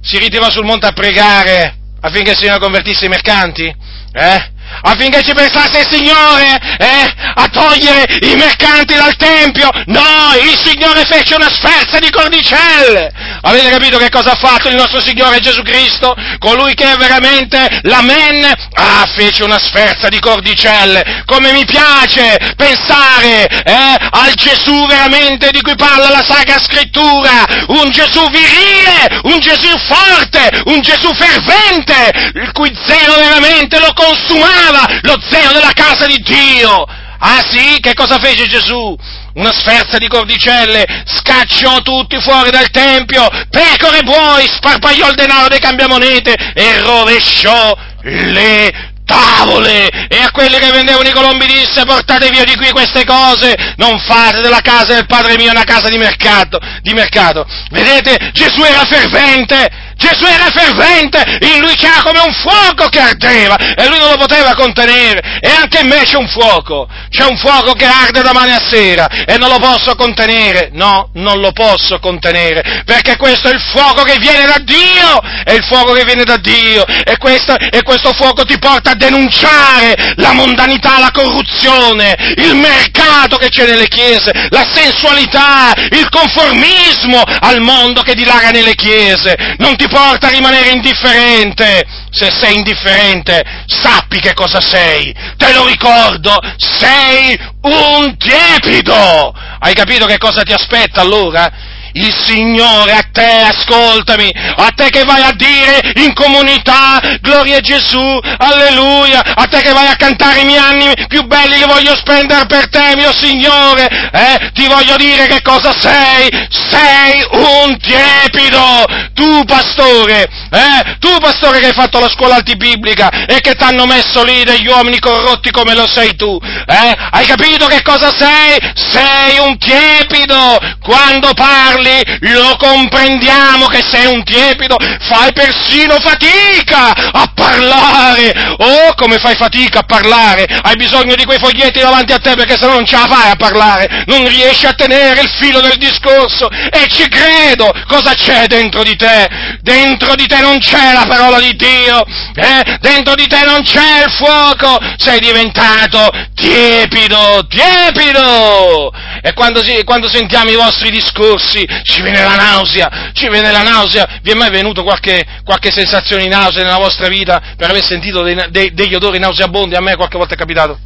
Si ritirò sul monte a pregare affinché si ne convertisse i mercanti? Eh? Affinché ci pensasse il Signore eh, a togliere i mercanti dal Tempio. No, il Signore fece una sferza di cordicelle. Avete capito che cosa ha fatto il nostro Signore Gesù Cristo? Colui che è veramente l'amen, ah, fece una sferza di cordicelle. Come mi piace pensare eh, al Gesù veramente di cui parla la Sacra Scrittura, un Gesù virile, un Gesù forte, un Gesù fervente, il cui zelo veramente lo consumava amava lo zelo della casa di Dio. Ah sì? Che cosa fece Gesù? Una sferza di cordicelle, scacciò tutti fuori dal Tempio, pecore buoi, sparpagliò il denaro dei cambiamonete e rovesciò le tavole e a quelli che vendevano i colombi disse portate via di qui queste cose, non fate della casa del Padre mio una casa di mercato, di mercato. Vedete, Gesù era fervente, Gesù era fervente, in lui c'era come un fuoco che ardeva e lui non lo poteva contenere. E anche in me c'è un fuoco, c'è un fuoco che arde da mane a sera e non lo posso contenere. No, non lo posso contenere, perché questo è il fuoco che viene da Dio, è il fuoco che viene da Dio e questo, e questo fuoco ti porta a denunciare la mondanità, la corruzione, il mercato che c'è nelle chiese, la sensualità, il conformismo al mondo che dilaga nelle chiese. Non ti porta a rimanere indifferente. Se sei indifferente, sappi che cosa sei. Te lo ricordo, sei un tiepido. Hai capito che cosa ti aspetta allora? Il Signore a te, ascoltami, a te che vai a dire in comunità, gloria a Gesù, alleluia, a te che vai a cantare i miei anni più belli che voglio spendere per te, mio Signore, eh, ti voglio dire che cosa sei, sei un tiepido, tu pastore, eh, tu pastore che hai fatto la scuola antibiblica e che ti hanno messo lì degli uomini corrotti come lo sei tu, eh, hai capito che cosa sei? Sei un tiepido, quando parli parli, lo comprendiamo che sei un tiepido, fai persino fatica a parlare. Oh, come fai fatica a parlare? Hai bisogno di quei foglietti davanti a te perché se no non ce la fai a parlare, non riesci a tenere il filo del discorso e ci credo. Cosa c'è dentro di te? Dentro di te non c'è la parola di Dio, eh? Dentro di te non c'è il fuoco, sei diventato tiepido, tiepido. E quando, si, quando sentiamo i vostri discorsi ci viene la nausea, ci viene la nausea. Vi è mai venuto qualche, qualche sensazione di nausea nella vostra vita per aver sentito dei, dei, degli odori nauseabondi? A me qualche volta è capitato.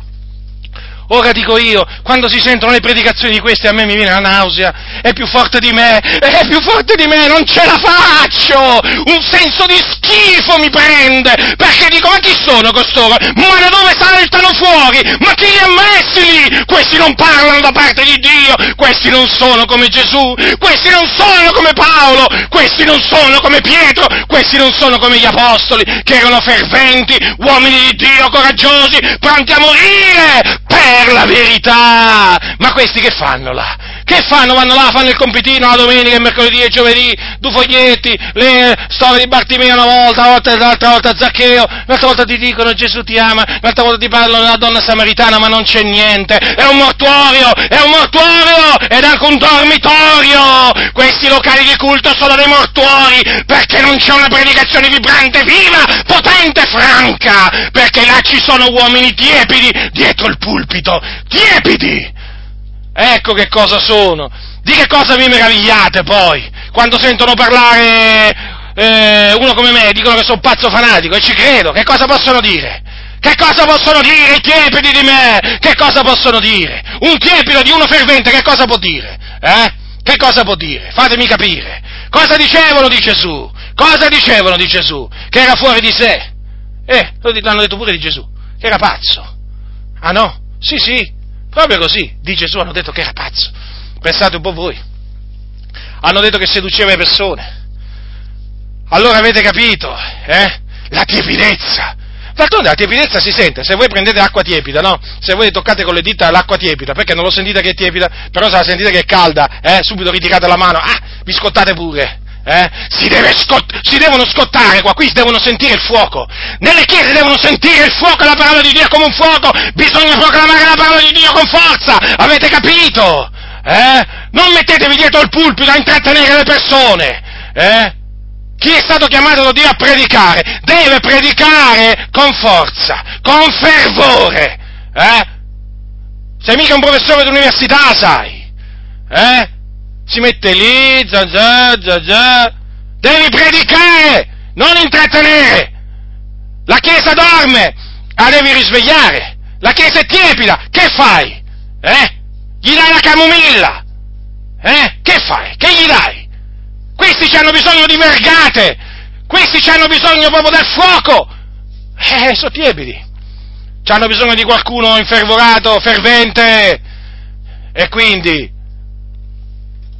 Ora dico io, quando si sentono le predicazioni di queste a me mi viene la nausea, è più forte di me, è più forte di me, non ce la faccio! Un senso di schifo mi prende, perché dico, ma chi sono costoro? Ma da dove saltano fuori? Ma chi li ha messi lì? Questi non parlano da parte di Dio, questi non sono come Gesù, questi non sono come Paolo, questi non sono come Pietro, questi non sono come gli apostoli, che erano ferventi, uomini di Dio, coraggiosi, pronti a morire per per la verità! Ma questi che fanno là? Che fanno? Vanno là, fanno il compitino la domenica, il mercoledì il giovedì, due foglietti, le storie di Bartimeo una volta, volta l'altra volta Zaccheo, l'altra volta ti dicono Gesù ti ama, l'altra volta ti parlano della donna samaritana, ma non c'è niente, è un mortuorio, è un mortuorio, ed anche un dormitorio! Questi locali di culto sono dei mortuori, perché non c'è una predicazione vibrante, viva, potente, franca, perché là ci sono uomini tiepidi dietro il pulpito, tiepidi! Ecco che cosa sono. Di che cosa vi meravigliate poi? Quando sentono parlare eh, uno come me, dicono che sono pazzo fanatico e ci credo. Che cosa possono dire? Che cosa possono dire i tiepidi di me? Che cosa possono dire? Un tiepido di uno fervente che cosa può dire? Eh? Che cosa può dire? Fatemi capire. Cosa dicevano di Gesù? Cosa dicevano di Gesù? Che era fuori di sé. Eh, l'hanno detto pure di Gesù, che era pazzo. Ah no? Sì, sì, Proprio così, di Gesù hanno detto che era pazzo. Pensate un po' voi. Hanno detto che seduceva le persone. Allora avete capito, eh? La tiepidezza. D'altronde la tiepidezza si sente, se voi prendete acqua tiepida, no? Se voi toccate con le dita l'acqua tiepida, perché non lo sentite che è tiepida, però se la sentite che è calda, eh? Subito ritirate la mano, ah, vi scottate pure, eh? Si, scott- si, devono scottare qua, qui si devono sentire il fuoco. Nelle chiese devono sentire il fuoco, la parola di Dio come un fuoco. Bisogna proclamare la parola di Dio con forza. Avete capito? Eh? Non mettetevi dietro il pulpito a intrattenere le persone. Eh? Chi è stato chiamato da Dio a predicare deve predicare con forza, con fervore. Eh? Sei mica un professore d'università, sai. Eh? Si mette lì, za za, za za. Devi predicare, non intrattenere. La Chiesa dorme, la devi risvegliare. La Chiesa è tiepida, che fai? Eh? Gli dai la camomilla? Eh? Che fai? Che gli dai? Questi hanno bisogno di vergate, questi hanno bisogno proprio del fuoco. Eh, sono tiepidi. Hanno bisogno di qualcuno infervorato, fervente. E quindi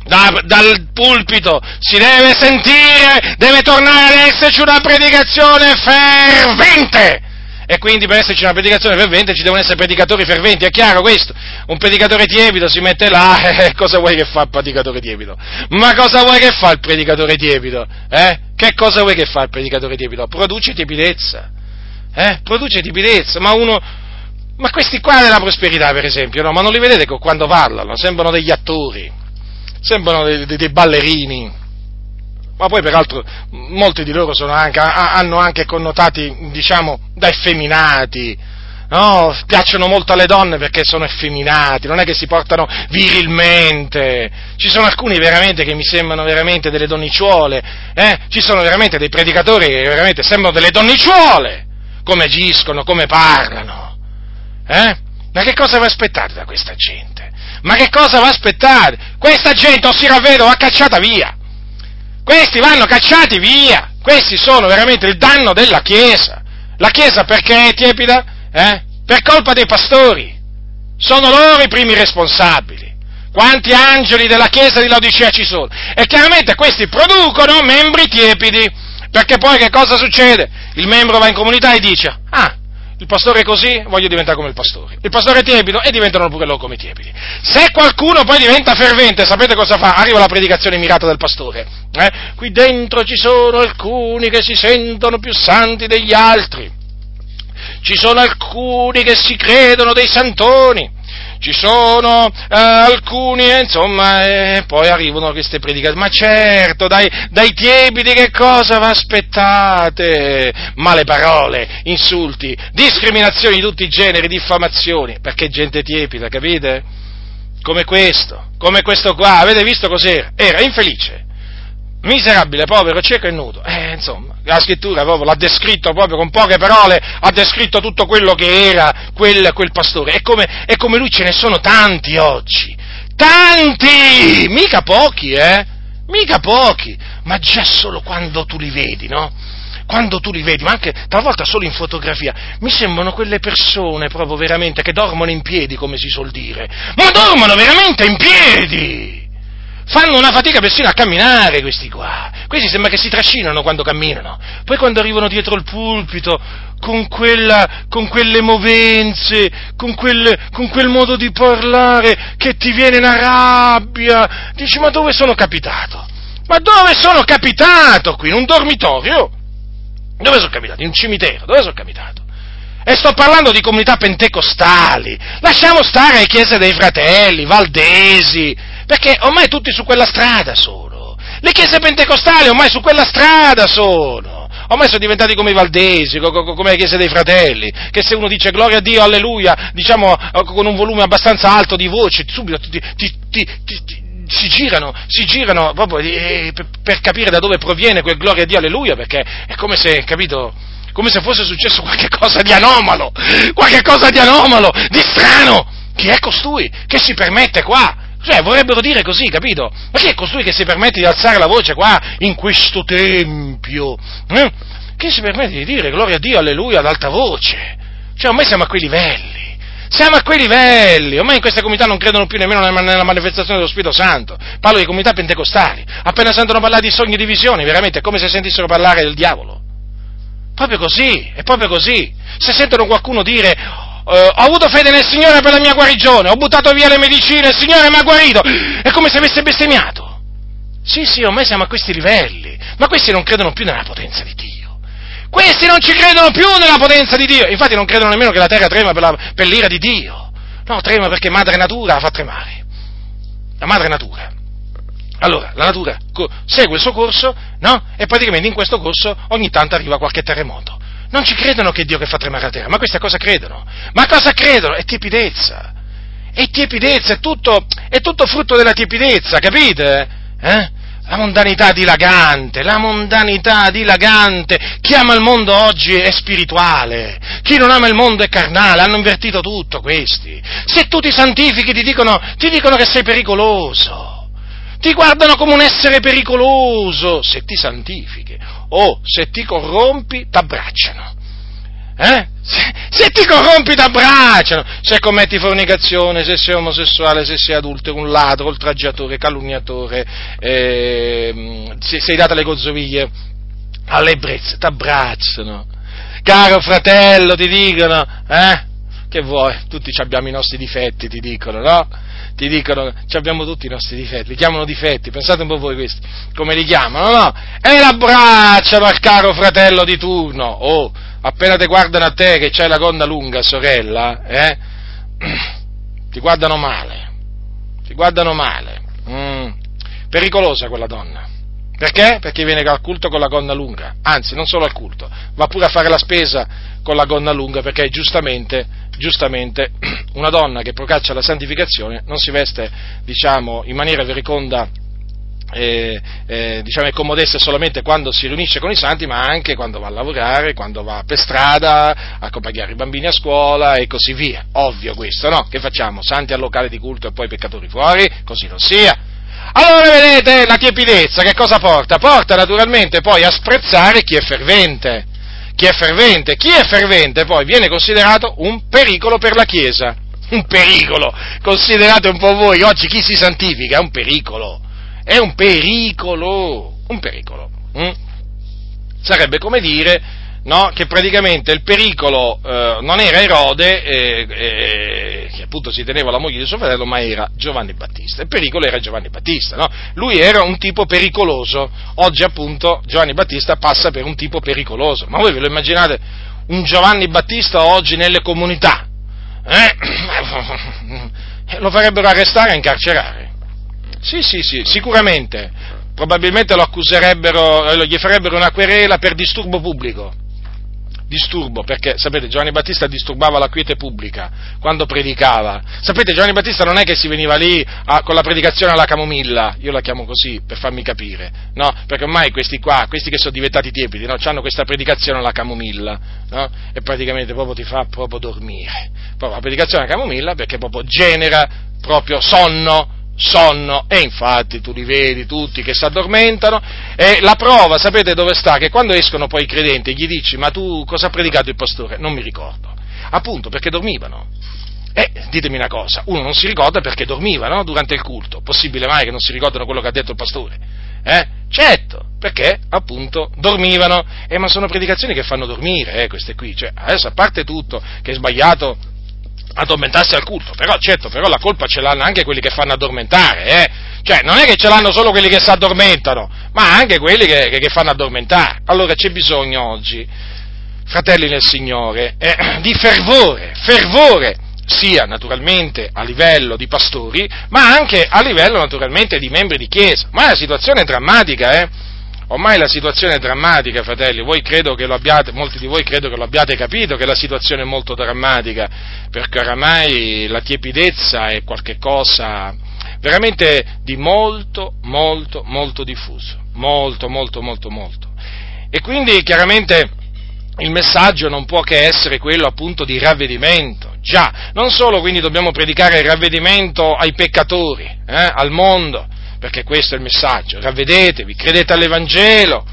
da, dal pulpito, si deve sentire, deve tornare ad esserci una predicazione fervente. E quindi per esserci una predicazione fervente ci devono essere predicatori ferventi, è chiaro questo? Un predicatore tiepido si mette là, eh, cosa vuoi che fa il predicatore tiepido? Ma cosa vuoi che fa il predicatore tiepido? Eh? Che cosa vuoi che fa il predicatore tiepido? Produce tiepidezza. Eh? Produce tiepidezza, ma uno, ma questi qua della prosperità, per esempio, no? Ma non li vedete quando parlano? Sembrano degli attori sembrano dei, dei, ballerini, ma poi peraltro molti di loro anche, hanno anche connotati, diciamo, da effeminati, no? piacciono molto alle donne perché sono effeminati, non è che si portano virilmente, ci sono alcuni veramente che mi sembrano veramente delle donnicciuole, eh? ci sono veramente dei predicatori che veramente sembrano delle donnicciuole, come agiscono, come parlano, eh? ma che cosa vi aspettate da questa gente? Ma che cosa va a aspettare? Questa gente o si ravvede o va cacciata via. Questi vanno cacciati via. Questi sono veramente il danno della Chiesa. La Chiesa perché è tiepida? Eh? Per colpa dei pastori. Sono loro i primi responsabili. Quanti angeli della Chiesa di Laodicea ci sono? E chiaramente questi producono membri tiepidi. Perché poi che cosa succede? Il membro va in comunità e dice, ah, il pastore è così, voglio diventare come il pastore. Il pastore è tiepido e diventano pure loro come tiepidi. Se qualcuno poi diventa fervente, sapete cosa fa? Arriva la predicazione mirata del pastore. Eh? Qui dentro ci sono alcuni che si sentono più santi degli altri. Ci sono alcuni che si credono dei santoni ci sono eh, alcuni, eh, insomma, eh, poi arrivano queste predicazioni. Ma certo, dai, dai tiepidi che cosa vi aspettate? Male parole, insulti, discriminazioni di tutti i generi, diffamazioni, perché gente tiepida, capite? Come questo, come questo qua, avete visto cos'era? Era infelice, miserabile, povero, cieco e nudo. Eh, insomma, la scrittura proprio l'ha descritto proprio con poche parole, ha descritto tutto quello che era quel, quel pastore. E come, e come, lui ce ne sono tanti oggi. Tanti! Mica pochi, eh? Mica pochi. Ma già solo quando tu li vedi, no? Quando tu li vedi, ma anche talvolta solo in fotografia, mi sembrano quelle persone proprio veramente che dormono in piedi, come si suol dire. Ma dormono veramente in piedi! Fanno una fatica persino a camminare questi qua. Questi sembra che si trascinano quando camminano. Poi quando arrivano dietro il pulpito, con, quella, con quelle movenze, con quel, con quel, modo di parlare che ti viene una rabbia, dici ma dove sono capitato? Ma dove sono capitato qui? In un dormitorio? Dove sono capitato? In un cimitero? Dove sono capitato? E sto parlando di comunità pentecostali. Lasciamo stare le chiese dei fratelli, valdesi, perché ormai tutti su quella strada sono. Le chiese pentecostali ormai su quella strada sono. Ormai sono diventati come i valdesi, come le chiese dei fratelli, che se uno dice gloria a Dio, alleluia, diciamo con un volume abbastanza alto di voce, subito ti, ti, ti, si girano, si girano proprio eh, per, capire da dove proviene quel gloria a Dio, alleluia, perché è come se, capito, come se fosse successo qualche cosa di anomalo, qualche cosa di anomalo, di strano. Chi è costui che si permette qua? Cioè, vorrebbero dire così, capito? Ma chi è costui che si permette di alzare la voce qua, in questo tempio? Eh? Chi si permette di dire gloria a Dio, alleluia, ad alta voce? Cioè, ormai siamo a quei livelli. Siamo a quei livelli, ormai in queste comunità non credono più nemmeno nella manifestazione dello Spirito Santo. Parlo di comunità pentecostali. Appena sentono parlare di sogni di visioni, veramente è come se sentissero parlare del diavolo. Proprio così, è proprio così. Se sentono qualcuno dire ho avuto fede nel Signore per la mia guarigione, ho buttato via le medicine, il Signore mi ha guarito, è come se avesse bestemmiato. Sì, sì, ormai siamo a questi livelli, ma questi non credono più nella potenza di Dio. Questi non ci credono più nella potenza di Dio, infatti non credono nemmeno che la terra trema per, la, per l'ira di Dio. No, trema perché madre natura la fa tremare. La madre natura. Allora, la natura segue il suo corso, no? E praticamente in questo corso ogni tanto arriva qualche terremoto. Non ci credono che è Dio che fa tremare la terra, ma questa cosa credono? Ma cosa credono? È tiepidezza. È tiepidezza, è tutto, è tutto frutto della tiepidezza, capite? Eh? La mondanità dilagante, la mondanità dilagante. Chi ama il mondo oggi è spirituale, chi non ama il mondo è carnale, hanno invertito tutto questi. Se tu ti santifichi ti dicono, ti dicono che sei pericoloso ti guardano come un essere pericoloso se ti santifichi o se ti corrompi t'abbracciano. Eh? Se, se, ti corrompi t'abbracciano, se commetti fornicazione, se sei omosessuale, se sei adultero, un ladro, oltraggiatore, calunniatore, eh, se sei dato alle gozzoviglie, alle ebbrezze, t'abbracciano. Caro fratello, ti dicono, eh? Che vuoi? Tutti abbiamo i nostri difetti, ti dicono, no? ti dicono abbiamo tutti i nostri difetti, li chiamano difetti, pensate un po' voi questi, come li chiamano, no? E l'abbracciano al caro fratello di turno, oh, appena ti guardano a te che c'hai la gonna lunga, sorella, eh? Ti guardano male, ti guardano male, mm. pericolosa quella donna. Perché? Perché viene al culto con la gonna lunga, anzi non solo al culto, va pure a fare la spesa con la gonna lunga perché giustamente giustamente una donna che procaccia la santificazione non si veste, diciamo, in maniera vericonda eh, eh, diciamo, è solamente quando si riunisce con i santi, ma anche quando va a lavorare, quando va per strada, a accompagnare i bambini a scuola e così via. Ovvio questo, no? Che facciamo? Santi al locale di culto e poi peccatori fuori? Così non sia. Allora vedete la tiepidezza che cosa porta? Porta naturalmente poi a sprezzare chi è fervente chi è fervente. Chi è fervente poi viene considerato un pericolo per la Chiesa. Un pericolo. Considerate un po' voi, oggi chi si santifica è un pericolo. È un pericolo. Un pericolo. Mm? Sarebbe come dire no, che praticamente il pericolo eh, non era Erode, eh, eh, che appunto si teneva la moglie di suo fratello, ma era Giovanni Battista. Il pericolo era Giovanni Battista, no? Lui era un tipo pericoloso. Oggi appunto Giovanni Battista passa per un tipo pericoloso. Ma voi ve lo immaginate un Giovanni Battista oggi nelle comunità? Eh? Lo farebbero arrestare e incarcerare. Sì, sì, sì, sicuramente. Probabilmente lo accuserebbero, eh, gli farebbero una querela per disturbo pubblico disturbo, perché sapete Giovanni Battista disturbava la quiete pubblica quando predicava. Sapete Giovanni Battista non è che si veniva lì a, con la predicazione alla camomilla, io la chiamo così per farmi capire, no? Perché ormai questi qua, questi che sono diventati tiepidi, no? hanno questa predicazione alla camomilla, no? E praticamente proprio ti fa proprio dormire. Proprio la predicazione alla camomilla perché proprio genera proprio sonno, sonno e infatti tu li vedi tutti che si addormentano e la prova sapete dove sta? Che quando escono poi i credenti gli dici ma tu cosa ha predicato il pastore? Non mi ricordo, appunto perché dormivano. E ditemi una cosa, uno non si ricorda perché dormiva no? durante il culto, possibile mai che non si ricordano quello che ha detto il pastore? Eh? Certo, perché appunto dormivano, eh, ma sono predicazioni che fanno dormire, eh, queste qui, cioè, adesso a parte tutto che è sbagliato addormentarsi al culto, però certo, però la colpa ce l'hanno anche quelli che fanno addormentare, eh? cioè non è che ce l'hanno solo quelli che si addormentano, ma anche quelli che, che, che fanno addormentare. Allora c'è bisogno oggi, fratelli nel Signore, eh, di fervore, fervore, sia naturalmente a livello di pastori, ma anche a livello naturalmente di membri di chiesa. Ma la situazione è drammatica, eh? Ormai la situazione è drammatica, fratelli, voi credo che lo abbiate, molti di voi credo che lo abbiate capito che la situazione è molto drammatica, perché oramai la tiepidezza è qualcosa veramente di molto, molto, molto diffuso, molto, molto, molto, molto. E quindi chiaramente il messaggio non può che essere quello appunto di ravvedimento. Già, non solo quindi dobbiamo predicare il ravvedimento ai peccatori, eh, al mondo, perché questo è il messaggio, ravvedetevi, credete all'Evangelo,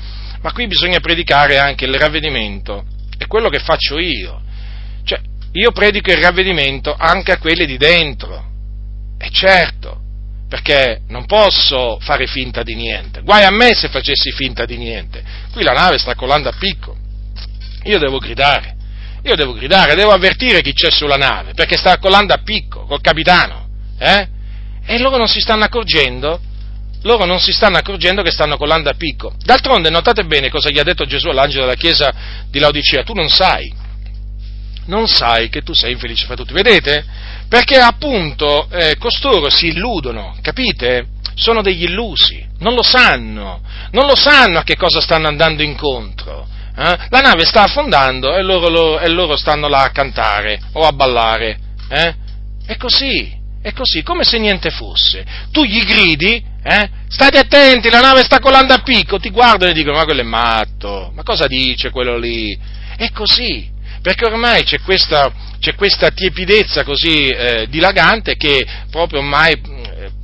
ma qui bisogna predicare anche il ravvedimento, è quello che faccio io, cioè io predico il ravvedimento anche a quelli di dentro, e certo, perché non posso fare finta di niente, guai a me se facessi finta di niente, qui la nave sta colando a picco, io devo gridare, io devo gridare, devo avvertire chi c'è sulla nave, perché sta colando a picco col capitano, eh? E loro non si stanno accorgendo loro non si stanno accorgendo che stanno colando a picco. D'altronde notate bene cosa gli ha detto Gesù all'angelo della chiesa di Laodicea, tu non sai, non sai che tu sei infelice fra tutti. Vedete? Perché appunto eh, costoro si illudono, capite? Sono degli illusi, non lo sanno, non lo sanno a che cosa stanno andando incontro. Eh? La nave sta affondando e loro, lo, e loro, stanno là a cantare o a ballare. Eh? È così, è così, come se niente fosse. Tu gli gridi, eh? State attenti, la nave sta colando a picco, ti guardano e dicono, ma quello è matto, ma cosa dice quello lì? È così, perché ormai c'è questa, c'è questa tiepidezza così eh, dilagante che proprio ormai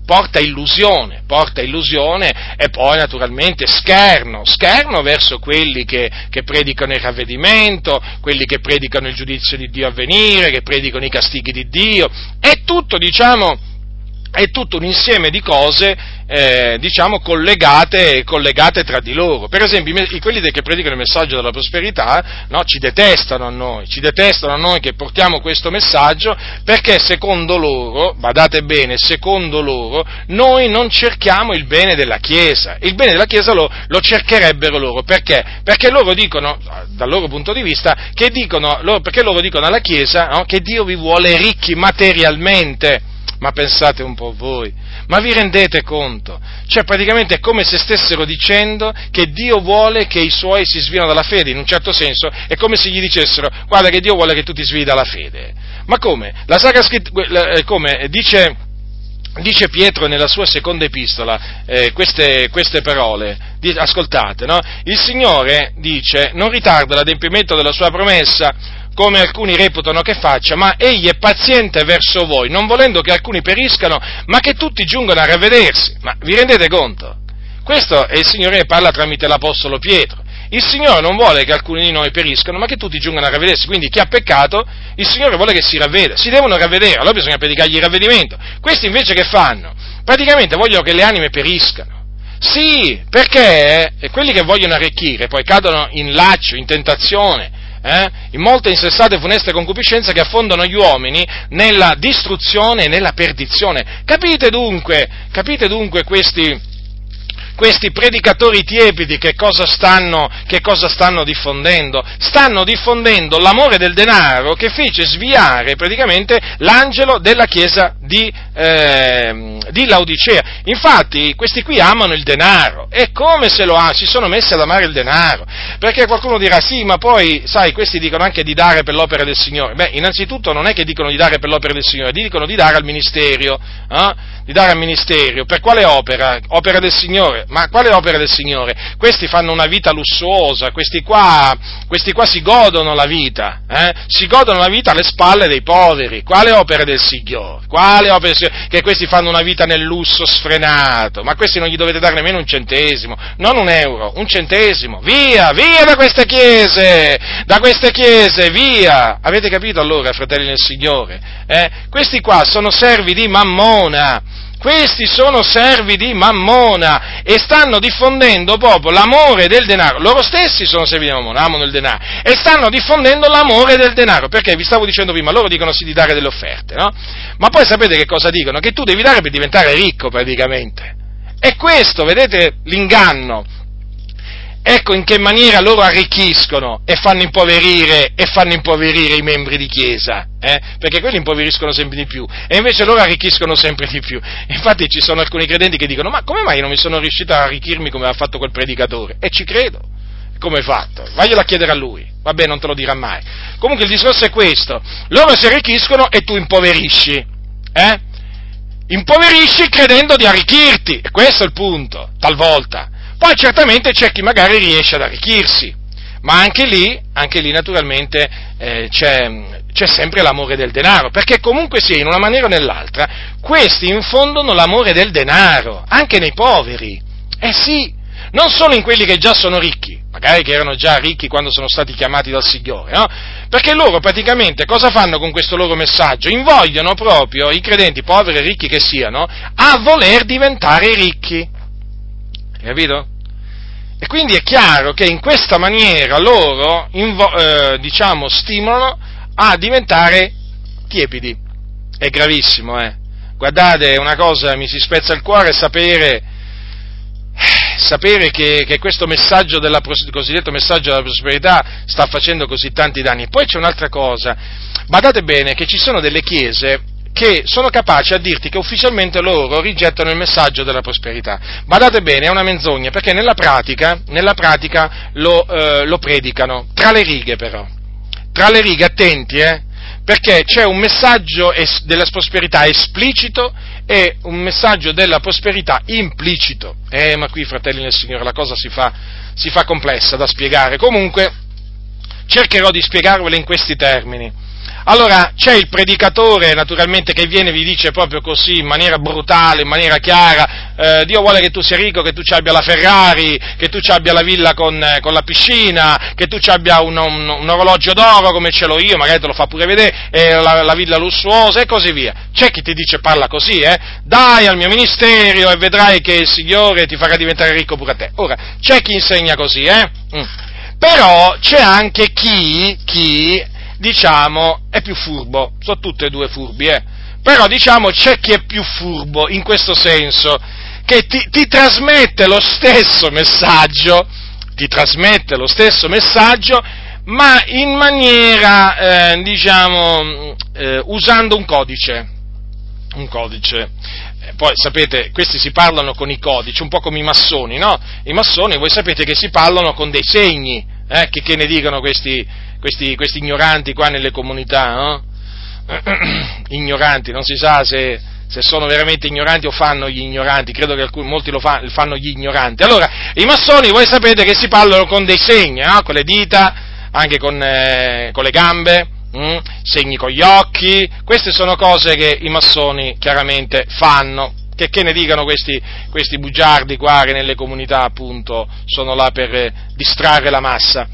porta illusione, porta illusione e poi naturalmente scherno, scherno verso quelli che, che, predicano il ravvedimento, quelli che predicano il giudizio di Dio a venire, che predicano i castighi di Dio, è tutto, diciamo, è tutto un insieme di cose, eh, diciamo, collegate, collegate, tra di loro. Per esempio, quelli che predicano il messaggio della prosperità, no, ci detestano a noi, ci detestano a noi che portiamo questo messaggio, perché secondo loro, badate bene, secondo loro, noi non cerchiamo il bene della Chiesa. Il bene della Chiesa lo, lo cercherebbero loro. Perché? Perché loro dicono, dal loro punto di vista, dicono, loro, perché loro dicono alla Chiesa no, che Dio vi vuole ricchi materialmente ma pensate un po' voi, ma vi rendete conto? Cioè praticamente è come se stessero dicendo che Dio vuole che i suoi si svino dalla fede, in un certo senso è come se gli dicessero guarda che Dio vuole che tu ti svii dalla fede. Ma come? La Sacra Scrittura, eh, come dice, dice Pietro nella sua seconda epistola eh, queste, queste, parole, ascoltate, no? Il Signore dice non ritarda l'adempimento della sua promessa come alcuni reputano che faccia, ma egli è paziente verso voi, non volendo che alcuni periscano, ma che tutti giungano a ravvedersi. Ma vi rendete conto? Questo è il Signore che parla tramite l'Apostolo Pietro. Il Signore non vuole che alcuni di noi periscano, ma che tutti giungano a ravvedersi. Quindi chi ha peccato, il Signore vuole che si ravveda. Si devono ravvedere, allora bisogna predicargli il ravvedimento. Questi invece che fanno? Praticamente vogliono che le anime periscano. Sì, perché quelli che vogliono arricchire poi cadono in laccio, in tentazione, eh, in molte insensate e funeste concupiscenze che affondano gli uomini nella distruzione e nella perdizione. Capite dunque, capite dunque questi, questi predicatori tiepidi che cosa, stanno, che cosa stanno diffondendo? Stanno diffondendo l'amore del denaro che fece sviare praticamente l'angelo della chiesa di, eh, di Laodicea. Infatti questi qui amano il denaro e come se lo amano? Si sono messi ad amare il denaro. Perché qualcuno dirà sì, ma poi, sai, questi dicono anche di dare per l'opera del Signore. Beh, innanzitutto non è che dicono di dare per l'opera del Signore, dicono di dare al ministero. Eh? di dare al ministero. Per quale opera? Opera del Signore. Ma quale opere del Signore? Questi fanno una vita lussuosa, questi qua, questi qua si godono la vita, eh? si godono la vita alle spalle dei poveri. Quale opere del Signore? Quale opere del Signore? Che questi fanno una vita nel lusso sfrenato, ma questi non gli dovete dare nemmeno un centesimo, non un euro, un centesimo. Via, via da queste chiese, da queste chiese, via. Avete capito allora, fratelli del Signore? Eh? Questi qua sono servi di Mammona questi sono servi di Mammona e stanno diffondendo proprio l'amore del denaro. Loro stessi sono servi di Mammona, amano il denaro e stanno diffondendo l'amore del denaro. Perché vi stavo dicendo prima, loro dicono sì di dare delle offerte, no? Ma poi sapete che cosa dicono? Che tu devi dare per diventare ricco praticamente. E questo, vedete, l'inganno Ecco in che maniera loro arricchiscono e fanno impoverire, e fanno impoverire i membri di Chiesa, eh? perché quelli impoveriscono sempre di più, e invece loro arricchiscono sempre di più. Infatti ci sono alcuni credenti che dicono, ma come mai non mi sono riuscito a arricchirmi come ha fatto quel predicatore? E ci credo. Come hai fatto? Vaglielo a chiedere a lui. Vabbè, non te lo dirà mai. Comunque il discorso è questo. Loro si arricchiscono e tu impoverisci. Eh? Impoverisci credendo di arricchirti. E questo è il punto, talvolta. Poi certamente c'è chi magari riesce ad arricchirsi, ma anche lì, anche lì naturalmente eh, c'è, c'è, sempre l'amore del denaro, perché comunque sia in una maniera o nell'altra, questi infondono l'amore del denaro, anche nei poveri. Eh sì, non solo in quelli che già sono ricchi, magari che erano già ricchi quando sono stati chiamati dal Signore, no? Perché loro praticamente cosa fanno con questo loro messaggio? Invogliano proprio i credenti, poveri e ricchi che siano, a voler diventare ricchi. Capito? E quindi è chiaro che in questa maniera loro, invo- eh, diciamo, stimolano a diventare tiepidi. È gravissimo, eh. Guardate, una cosa mi si spezza il cuore sapere, sapere che, che, questo messaggio della, cosiddetto messaggio della prosperità sta facendo così tanti danni. Poi c'è un'altra cosa, badate bene che ci sono delle chiese che sono capaci a dirti che ufficialmente loro rigettano il messaggio della prosperità. Badate bene, è una menzogna, perché nella pratica, nella pratica lo, eh, lo, predicano, tra le righe però. Tra le righe, attenti, eh, perché c'è un messaggio es- della prosperità esplicito e un messaggio della prosperità implicito. Eh, ma qui, fratelli del Signore, la cosa si fa, si fa complessa da spiegare. Comunque, cercherò di spiegarvela in questi termini. Allora c'è il predicatore naturalmente che viene e vi dice proprio così in maniera brutale, in maniera chiara, eh, Dio vuole che tu sia ricco, che tu ci abbia la Ferrari, che tu ci abbia la villa con, eh, con la piscina, che tu ci abbia un, un, un, orologio d'oro come ce l'ho io, magari te lo fa pure vedere, eh, la, la, villa lussuosa e così via. C'è chi ti dice parla così, eh? Dai al mio ministero e vedrai che il Signore ti farà diventare ricco pure a te. Ora, c'è chi insegna così, eh? Mm. Però c'è anche chi, chi diciamo, è più furbo, sono tutte e due furbi, eh? però diciamo c'è chi è più furbo in questo senso, che ti, ti trasmette lo stesso messaggio, ti trasmette lo stesso messaggio, ma in maniera, eh, diciamo, eh, usando un codice, un codice. Eh, poi sapete, questi si parlano con i codici, un po' come i massoni, no? I massoni, voi sapete che si parlano con dei segni, eh? che, che ne dicono questi, questi, questi ignoranti qua nelle comunità, no? ignoranti, non si sa se, se, sono veramente ignoranti o fanno gli ignoranti, credo che alcuni, molti lo fa, fanno gli ignoranti. Allora, i massoni voi sapete che si parlano con dei segni, no? con le dita, anche con, eh, con le gambe, hm? segni con gli occhi, queste sono cose che i massoni chiaramente fanno. Che, che ne dicano questi, questi bugiardi qua che nelle comunità appunto sono là per eh, distrarre la massa.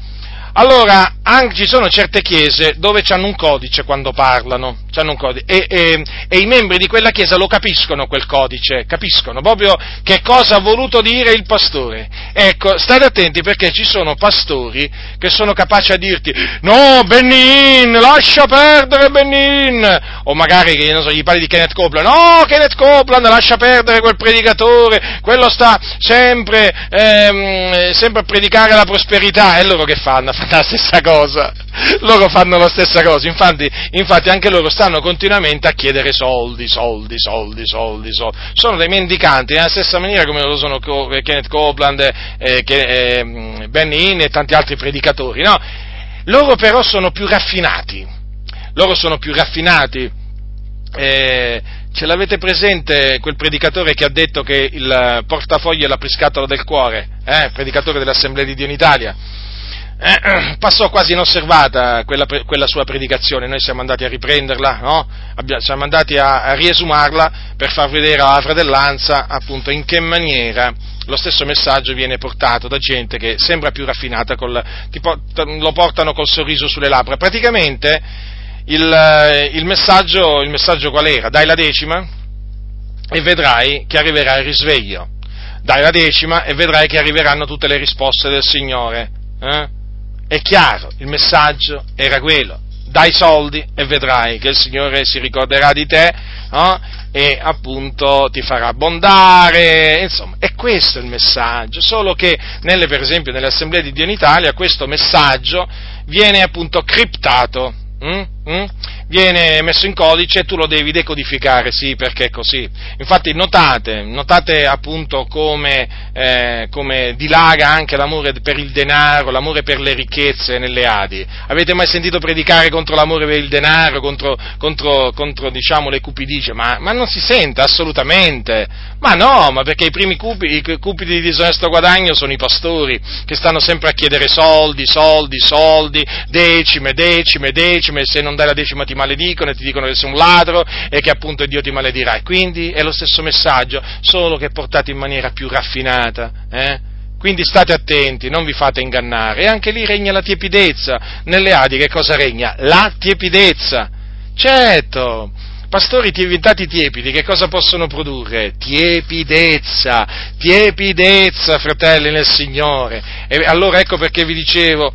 Allora, anche, ci sono certe chiese dove hanno un codice quando parlano, codice, e, e, e, i membri di quella chiesa lo capiscono quel codice, capiscono proprio che cosa ha voluto dire il pastore. Ecco, state attenti perché ci sono pastori che sono capaci a dirti no, Benin, lascia perdere Benin, o magari che so, gli parli di Kenneth Copeland, no, Kenneth Copeland, lascia perdere quel predicatore, quello sta sempre, ehm, sempre a predicare la prosperità, e loro che fanno? La stessa cosa, loro fanno la stessa cosa, infatti, infatti, anche loro stanno continuamente a chiedere soldi, soldi, soldi, soldi, soldi. sono dei mendicanti nella stessa maniera come lo sono Kenneth Copeland, eh, eh, Benny Hinn e tanti altri predicatori, no? Loro però sono più raffinati, loro sono più raffinati, eh, Ce l'avete presente quel predicatore che ha detto che il portafoglio è la priscatola del cuore? Eh? Predicatore dell'Assemblea di Dio in Italia? Eh, passò quasi inosservata quella, quella, sua predicazione, noi siamo andati a riprenderla, no? Siamo andati a, a, riesumarla per far vedere alla fratellanza appunto in che maniera lo stesso messaggio viene portato da gente che sembra più raffinata, col, tipo, lo portano col sorriso sulle labbra. Praticamente il, il, messaggio, il messaggio qual era? Dai la decima e vedrai che arriverà il risveglio. Dai la decima e vedrai che arriveranno tutte le risposte del Signore. Eh? È chiaro, il messaggio era quello. Dai soldi e vedrai che il Signore si ricorderà di te no? e appunto ti farà abbondare, insomma, è questo il messaggio, solo che nelle, per esempio nelle assemblee di Dio in Italia questo messaggio viene appunto criptato. Mm? Mm? viene messo in codice e tu lo devi decodificare, sì, perché è così. Infatti notate, notate appunto come, eh, come, dilaga anche l'amore per il denaro, l'amore per le ricchezze nelle Adi. Avete mai sentito predicare contro l'amore per il denaro, contro, contro, contro diciamo, le cupidigie? Ma, ma, non si sente assolutamente. Ma no, ma perché i primi cupidi, i cupidi di disonesto guadagno sono i pastori, che stanno sempre a chiedere soldi, soldi, soldi, decime, decime, decime, se non dai la decima ti maledicono e ti dicono che sei un ladro e che appunto Dio ti maledirà. Quindi è lo stesso messaggio, solo che portato in maniera più raffinata. Eh? Quindi state attenti, non vi fate ingannare. E anche lì regna la tiepidezza. Nelle Adi che cosa regna? La tiepidezza. Certo, pastori diventati tiepidi, che cosa possono produrre? Tiepidezza, tiepidezza, fratelli nel Signore. E allora ecco perché vi dicevo,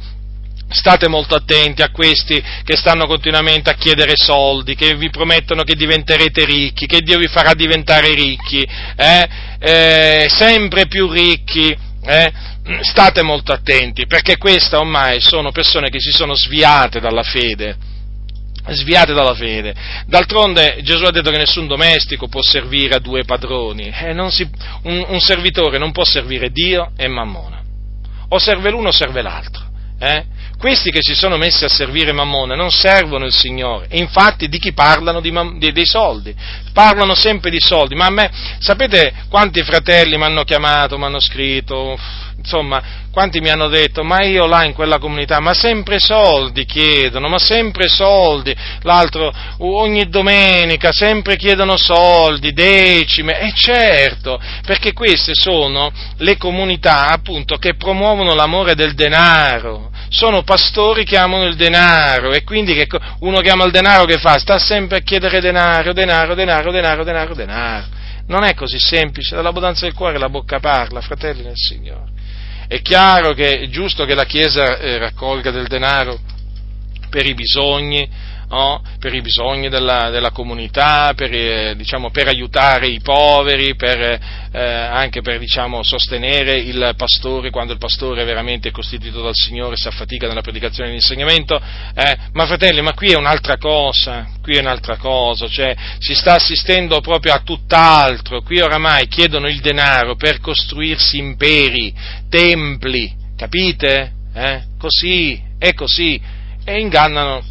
State molto attenti a questi che stanno continuamente a chiedere soldi, che vi promettono che diventerete ricchi, che Dio vi farà diventare ricchi, eh? Eh, sempre più ricchi. Eh? State molto attenti, perché queste ormai sono persone che si sono sviate dalla fede. Sviate dalla fede. D'altronde Gesù ha detto che nessun domestico può servire a due padroni. Eh, si, un, un, servitore non può servire Dio e Mammona. O serve l'uno o serve l'altro. Eh? Questi che si sono messi a servire Mammone non servono il Signore, infatti di chi parlano? Di, di, dei soldi, parlano sempre di soldi, ma a me, sapete quanti fratelli mi hanno chiamato, mi hanno scritto, insomma, quanti mi hanno detto, ma io là in quella comunità, ma sempre soldi chiedono, ma sempre soldi, l'altro ogni domenica sempre chiedono soldi, decime, e certo, perché queste sono le comunità appunto che promuovono l'amore del denaro, sono pastori che amano il denaro e quindi che uno che ama il denaro che fa? Sta sempre a chiedere denaro, denaro, denaro, denaro, denaro, denaro. Non è così semplice, dall'abbondanza del cuore la bocca parla, fratelli del Signore. È chiaro che è giusto che la Chiesa eh, raccolga del denaro per i bisogni, no? per i bisogni della, della comunità, per, eh, diciamo, per, aiutare i poveri, per, eh, anche per diciamo, sostenere il pastore quando il pastore è veramente costituito dal Signore, si affatica nella predicazione e nell'insegnamento. Eh, ma fratelli, ma qui è un'altra cosa, qui è un'altra cosa, cioè si sta assistendo proprio a tutt'altro, qui oramai chiedono il denaro per costruirsi imperi, templi, capite? Eh? Così, è così, e ingannano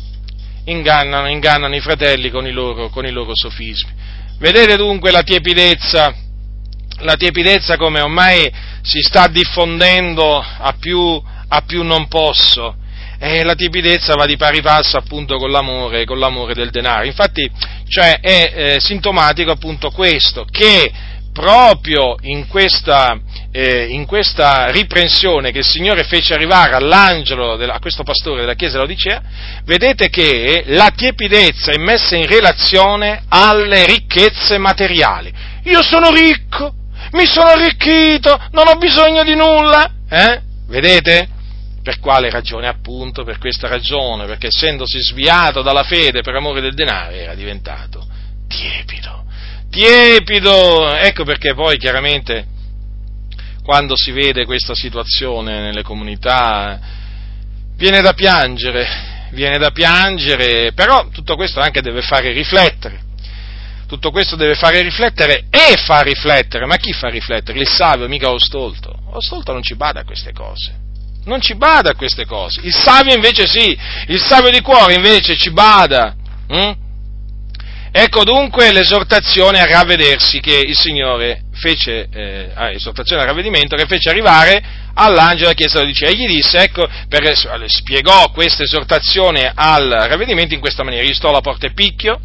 ingannano, ingannano i fratelli con i, loro, con i loro sofismi. Vedete dunque la tiepidezza, la tiepidezza come ormai si sta diffondendo a più, a più non posso. E la tiepidezza va di pari passo appunto con l'amore, con l'amore del denaro. Infatti, cioè, è eh, sintomatico appunto questo, che proprio in questa, eh, in questa, riprensione che il Signore fece arrivare all'angelo, a questo pastore della chiesa dell'Odicea, vedete che la tiepidezza è messa in relazione alle ricchezze materiali. Io sono ricco, mi sono arricchito, non ho bisogno di nulla, eh? Vedete? Per quale ragione? Appunto per questa ragione, perché essendosi sviato dalla fede per amore del denaro era diventato tiepido tiepido. Ecco perché poi chiaramente quando si vede questa situazione nelle comunità viene da piangere, viene da piangere, però tutto questo anche deve fare riflettere. Tutto questo deve fare riflettere e fa riflettere, ma chi fa riflettere? Il savio, mica lo stolto. Lo stolto non ci bada a queste cose non ci bada a queste cose. Il savio invece sì, il savio di cuore invece ci bada. Hm? Ecco dunque l'esortazione a ravvedersi che il Signore fece, eh, ah, esortazione al ravvedimento che fece arrivare all'angelo della chiesa di Odicea. E gli disse, ecco, per, spiegò questa esortazione al ravvedimento in questa maniera, io sto alla porta e picchio,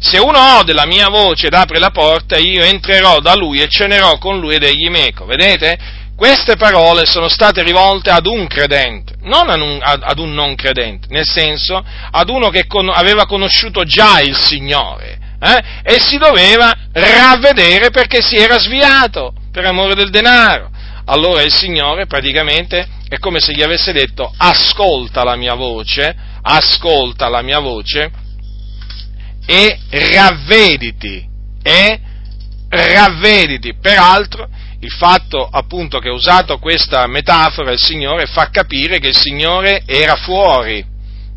se uno ode la mia voce ed apre la porta, io entrerò da lui e cenerò con lui ed egli meco. Vedete? Queste parole sono state rivolte ad un credente, non ad un, ad un non credente, nel senso ad uno che con, aveva conosciuto già il Signore eh, e si doveva ravvedere perché si era sviato per amore del denaro. Allora il Signore praticamente è come se gli avesse detto ascolta la mia voce, ascolta la mia voce e ravvediti, e ravvediti. Peraltro il fatto appunto che ha usato questa metafora il Signore fa capire che il Signore era fuori.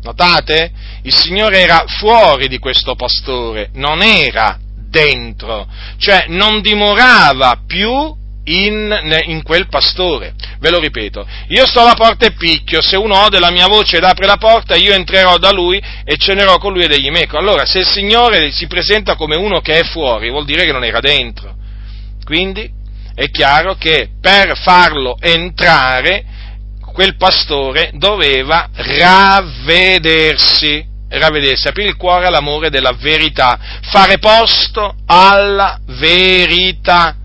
Notate? Il Signore era fuori di questo pastore, non era dentro, cioè non dimorava più in, in, quel pastore. Ve lo ripeto, io sto alla porta e picchio, se uno ode la mia voce ed apre la porta, io entrerò da lui e cenerò con lui ed egli meco. Allora, se il Signore si presenta come uno che è fuori, vuol dire che non era dentro. Quindi, è chiaro che per farlo entrare quel pastore doveva ravvedersi, ravvedersi, aprire il cuore all'amore della verità, fare posto alla verità.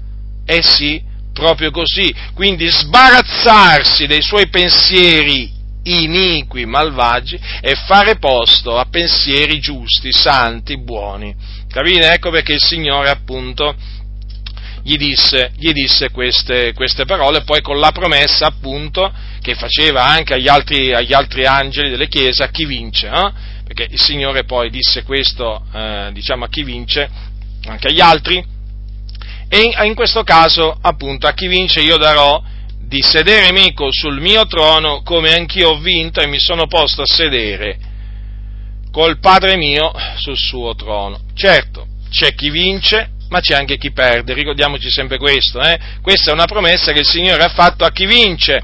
Eh sì, proprio così. Quindi sbarazzarsi dei suoi pensieri iniqui, malvagi e fare posto a pensieri giusti, santi, buoni. Capite? Ecco perché il Signore appunto gli disse, gli disse queste, queste, parole, poi con la promessa appunto che faceva anche agli altri, agli altri angeli delle chiese a chi vince, eh? perché il Signore poi disse questo eh, diciamo a chi vince, anche agli altri, e in, in questo caso appunto a chi vince io darò di sedere meco sul mio trono come anch'io ho vinto e mi sono posto a sedere col Padre mio sul suo trono. Certo, c'è chi vince ma c'è anche chi perde, ricordiamoci sempre questo, eh? questa è una promessa che il Signore ha fatto a chi vince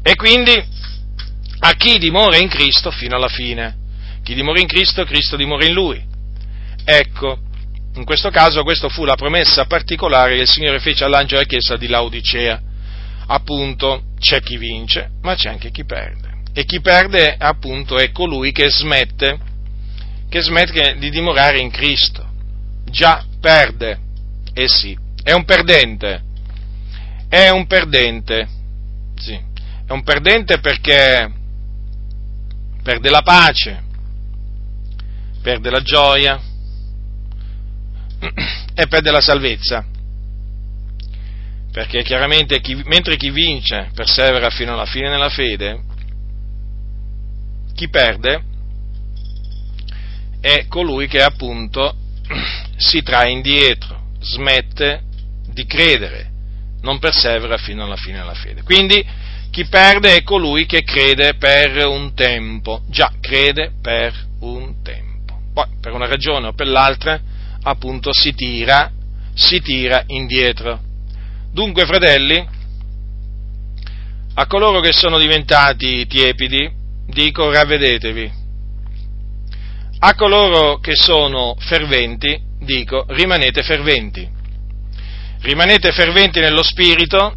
e quindi a chi dimora in Cristo fino alla fine. Chi dimora in Cristo, Cristo dimora in lui. Ecco, in questo caso questa fu la promessa particolare che il Signore fece all'angelo della chiesa di Laodicea. Appunto, c'è chi vince, ma c'è anche chi perde. E chi perde, appunto, è colui che smette, che smette di dimorare in Cristo. Già, perde. Eh sì, è un perdente. È un perdente. Sì, è un perdente perché perde la pace, perde la gioia e perde la salvezza. Perché chiaramente chi, mentre chi vince persevera fino alla fine nella fede, chi perde è colui che appunto si trae indietro, smette di credere, non persevera fino alla fine della fede. Quindi chi perde è colui che crede per un tempo, già crede per un tempo. Poi per una ragione o per l'altra appunto si tira, si tira indietro. Dunque, fratelli, a coloro che sono diventati tiepidi, dico ravvedetevi, a coloro che sono ferventi, dico, rimanete ferventi. Rimanete ferventi nello spirito,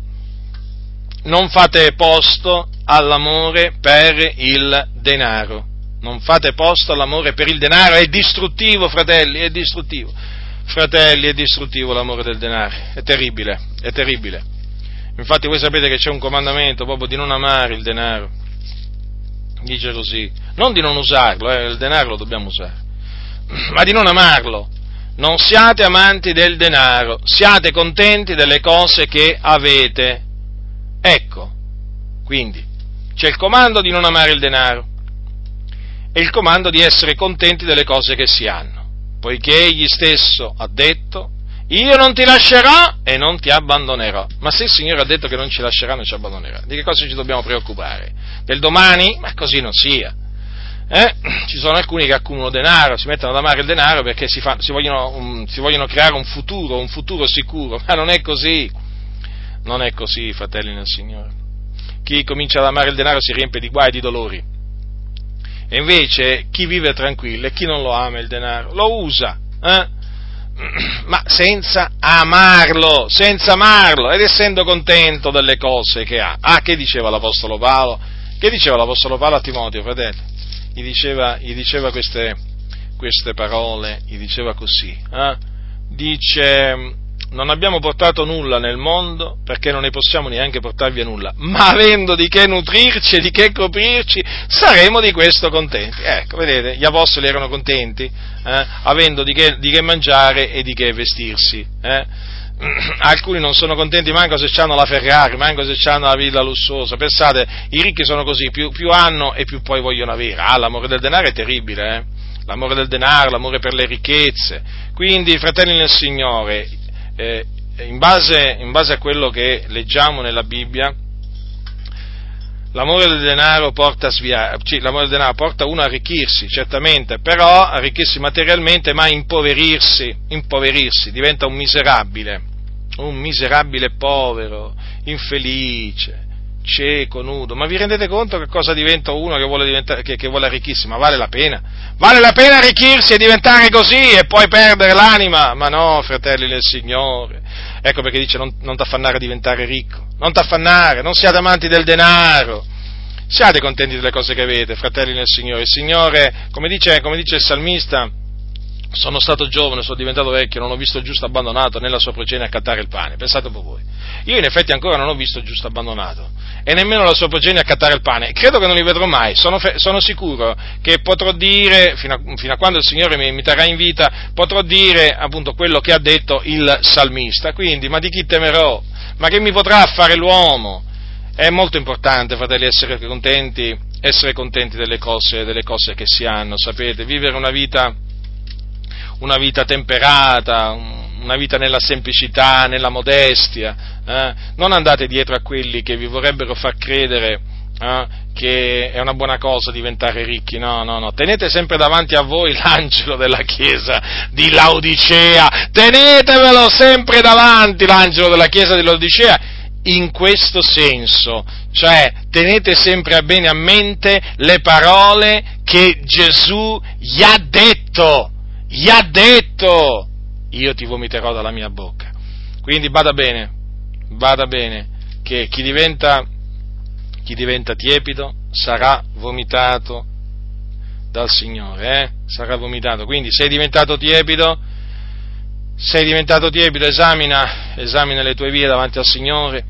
non fate posto all'amore per il denaro. Non fate posto all'amore per il denaro, è distruttivo, fratelli, è distruttivo. Fratelli, è distruttivo l'amore del denaro, è terribile, è terribile. Infatti voi sapete che c'è un comandamento proprio di non amare il denaro dice così, non di non usarlo, eh, il denaro lo dobbiamo usare, ma di non amarlo. Non siate amanti del denaro, siate contenti delle cose che avete. Ecco, quindi c'è il comando di non amare il denaro e il comando di essere contenti delle cose che si hanno, poiché egli stesso ha detto io non ti lascerò e non ti abbandonerò. Ma se il Signore ha detto che non ci lascerà, non ci abbandonerà, di che cosa ci dobbiamo preoccupare? Del domani? Ma così non sia. Eh? Ci sono alcuni che accumulano denaro, si mettono ad amare il denaro perché si, fa, si, vogliono, um, si vogliono creare un futuro, un futuro sicuro, ma non è così. Non è così, fratelli nel Signore. Chi comincia ad amare il denaro si riempie di guai e di dolori. E invece chi vive tranquillo e chi non lo ama il denaro lo usa eh? ma senza amarlo, senza amarlo, ed essendo contento delle cose che ha. Ah, che diceva l'Apostolo Paolo? Che diceva l'Apostolo Paolo a Timoteo, fratello? Gli diceva, gli diceva queste, queste, parole, gli diceva così, eh? dice, non abbiamo portato nulla nel mondo perché non ne possiamo neanche portar via nulla, ma avendo di che nutrirci e di che coprirci, saremo di questo contenti. Ecco, vedete, gli apostoli erano contenti, eh, avendo di che, di che, mangiare e di che vestirsi. Eh. Alcuni non sono contenti manco se hanno la Ferrari, manco se hanno la villa lussuosa. Pensate, i ricchi sono così, più, più hanno e più poi vogliono avere. Ah, l'amore del denaro è terribile, eh? l'amore del denaro, l'amore per le ricchezze. Quindi, fratelli nel Signore, eh, in, base, in base a quello che leggiamo nella Bibbia, L'amore del denaro porta a sviare, l'amore del denaro porta uno a arricchirsi, certamente, però arricchirsi materialmente, ma impoverirsi, impoverirsi, diventa un miserabile, un miserabile povero, infelice, cieco, nudo. Ma vi rendete conto che cosa diventa uno che vuole, che, che vuole arricchirsi? Ma vale la pena? Vale la pena arricchirsi e diventare così e poi perdere l'anima? Ma no, fratelli del Signore. Ecco perché dice non, non t'affannare a diventare ricco, non t'affannare, non siate amanti del denaro. Siate contenti delle cose che avete, fratelli nel Signore. Il Signore, come dice, come dice il salmista, sono stato giovane, sono diventato vecchio, non ho visto il giusto abbandonato nella sua progenie a cattare il pane. Pensate un po' voi. Io in effetti ancora non ho visto il giusto abbandonato e nemmeno la sua progenie a cattare il pane. Credo che non li vedrò mai. Sono, fe- sono sicuro che potrò dire, fino a, fino a quando il Signore mi, mi, terrà in vita, potrò dire appunto quello che ha detto il salmista. Quindi, ma di chi temerò? Ma che mi potrà fare l'uomo? È molto importante, fratelli, essere contenti, essere contenti delle cose, delle cose che si hanno, sapete, vivere una vita una vita temperata, una vita nella semplicità, nella modestia, eh? non andate dietro a quelli che vi vorrebbero far credere eh, che è una buona cosa diventare ricchi, no, no, no, tenete sempre davanti a voi l'angelo della chiesa di Laodicea, tenetevelo sempre davanti l'angelo della chiesa di Laodicea, in questo senso, cioè tenete sempre bene a mente le parole che Gesù gli ha detto gli ha detto, io ti vomiterò dalla mia bocca. Quindi bada bene, bada bene, che chi diventa, chi diventa tiepido sarà vomitato dal Signore, eh? sarà vomitato. Quindi sei diventato tiepido, sei diventato tiepido, esamina, esamina le tue vie davanti al Signore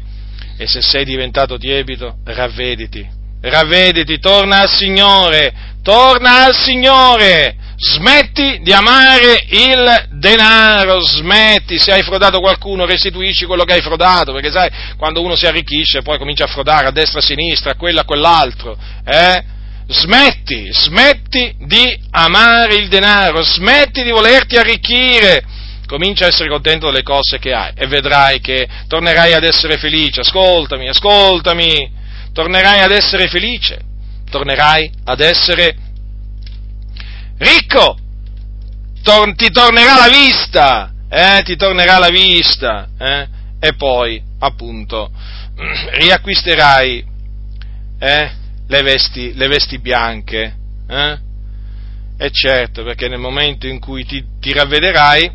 e se sei diventato tiepido, ravvediti, ravvediti, torna al Signore, torna al Signore, Smetti di amare il denaro, smetti, se hai frodato qualcuno restituisci quello che hai frodato, perché sai, quando uno si arricchisce poi comincia a frodare a destra, a sinistra, a quello, a quell'altro, eh? Smetti, smetti di amare il denaro, smetti di volerti arricchire, comincia a essere contento delle cose che hai e vedrai che tornerai ad essere felice, ascoltami, ascoltami, tornerai ad essere felice, tornerai ad essere felice ricco, tor- ti tornerà la vista, eh, ti tornerà la vista, eh, e poi, appunto, riacquisterai eh, le, vesti, le, vesti, bianche, eh? E certo, perché nel momento in cui ti, ti ravvederai,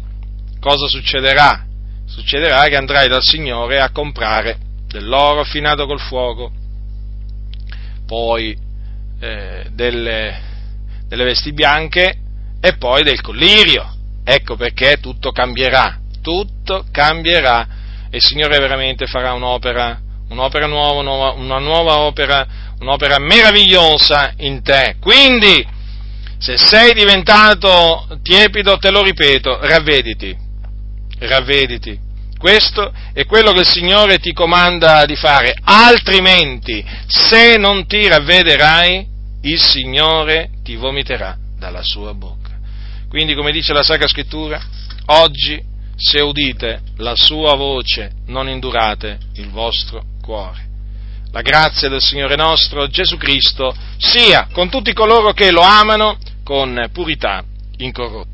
cosa succederà? Succederà che andrai dal Signore a comprare dell'oro affinato col fuoco, poi eh, delle, delle vesti bianche e poi del collirio. Ecco perché tutto cambierà, tutto cambierà e il Signore veramente farà un'opera, un'opera nuova, una nuova opera, un'opera meravigliosa in te. Quindi, se sei diventato tiepido, te lo ripeto, ravvediti, ravvediti. Questo è quello che il Signore ti comanda di fare, altrimenti, se non ti ravvederai, il Signore ti vomiterà dalla sua bocca. Quindi, come dice la Sacra Scrittura, oggi, se udite la sua voce, non indurate il vostro cuore. La grazia del Signore nostro Gesù Cristo sia con tutti coloro che lo amano con purità incorrotta.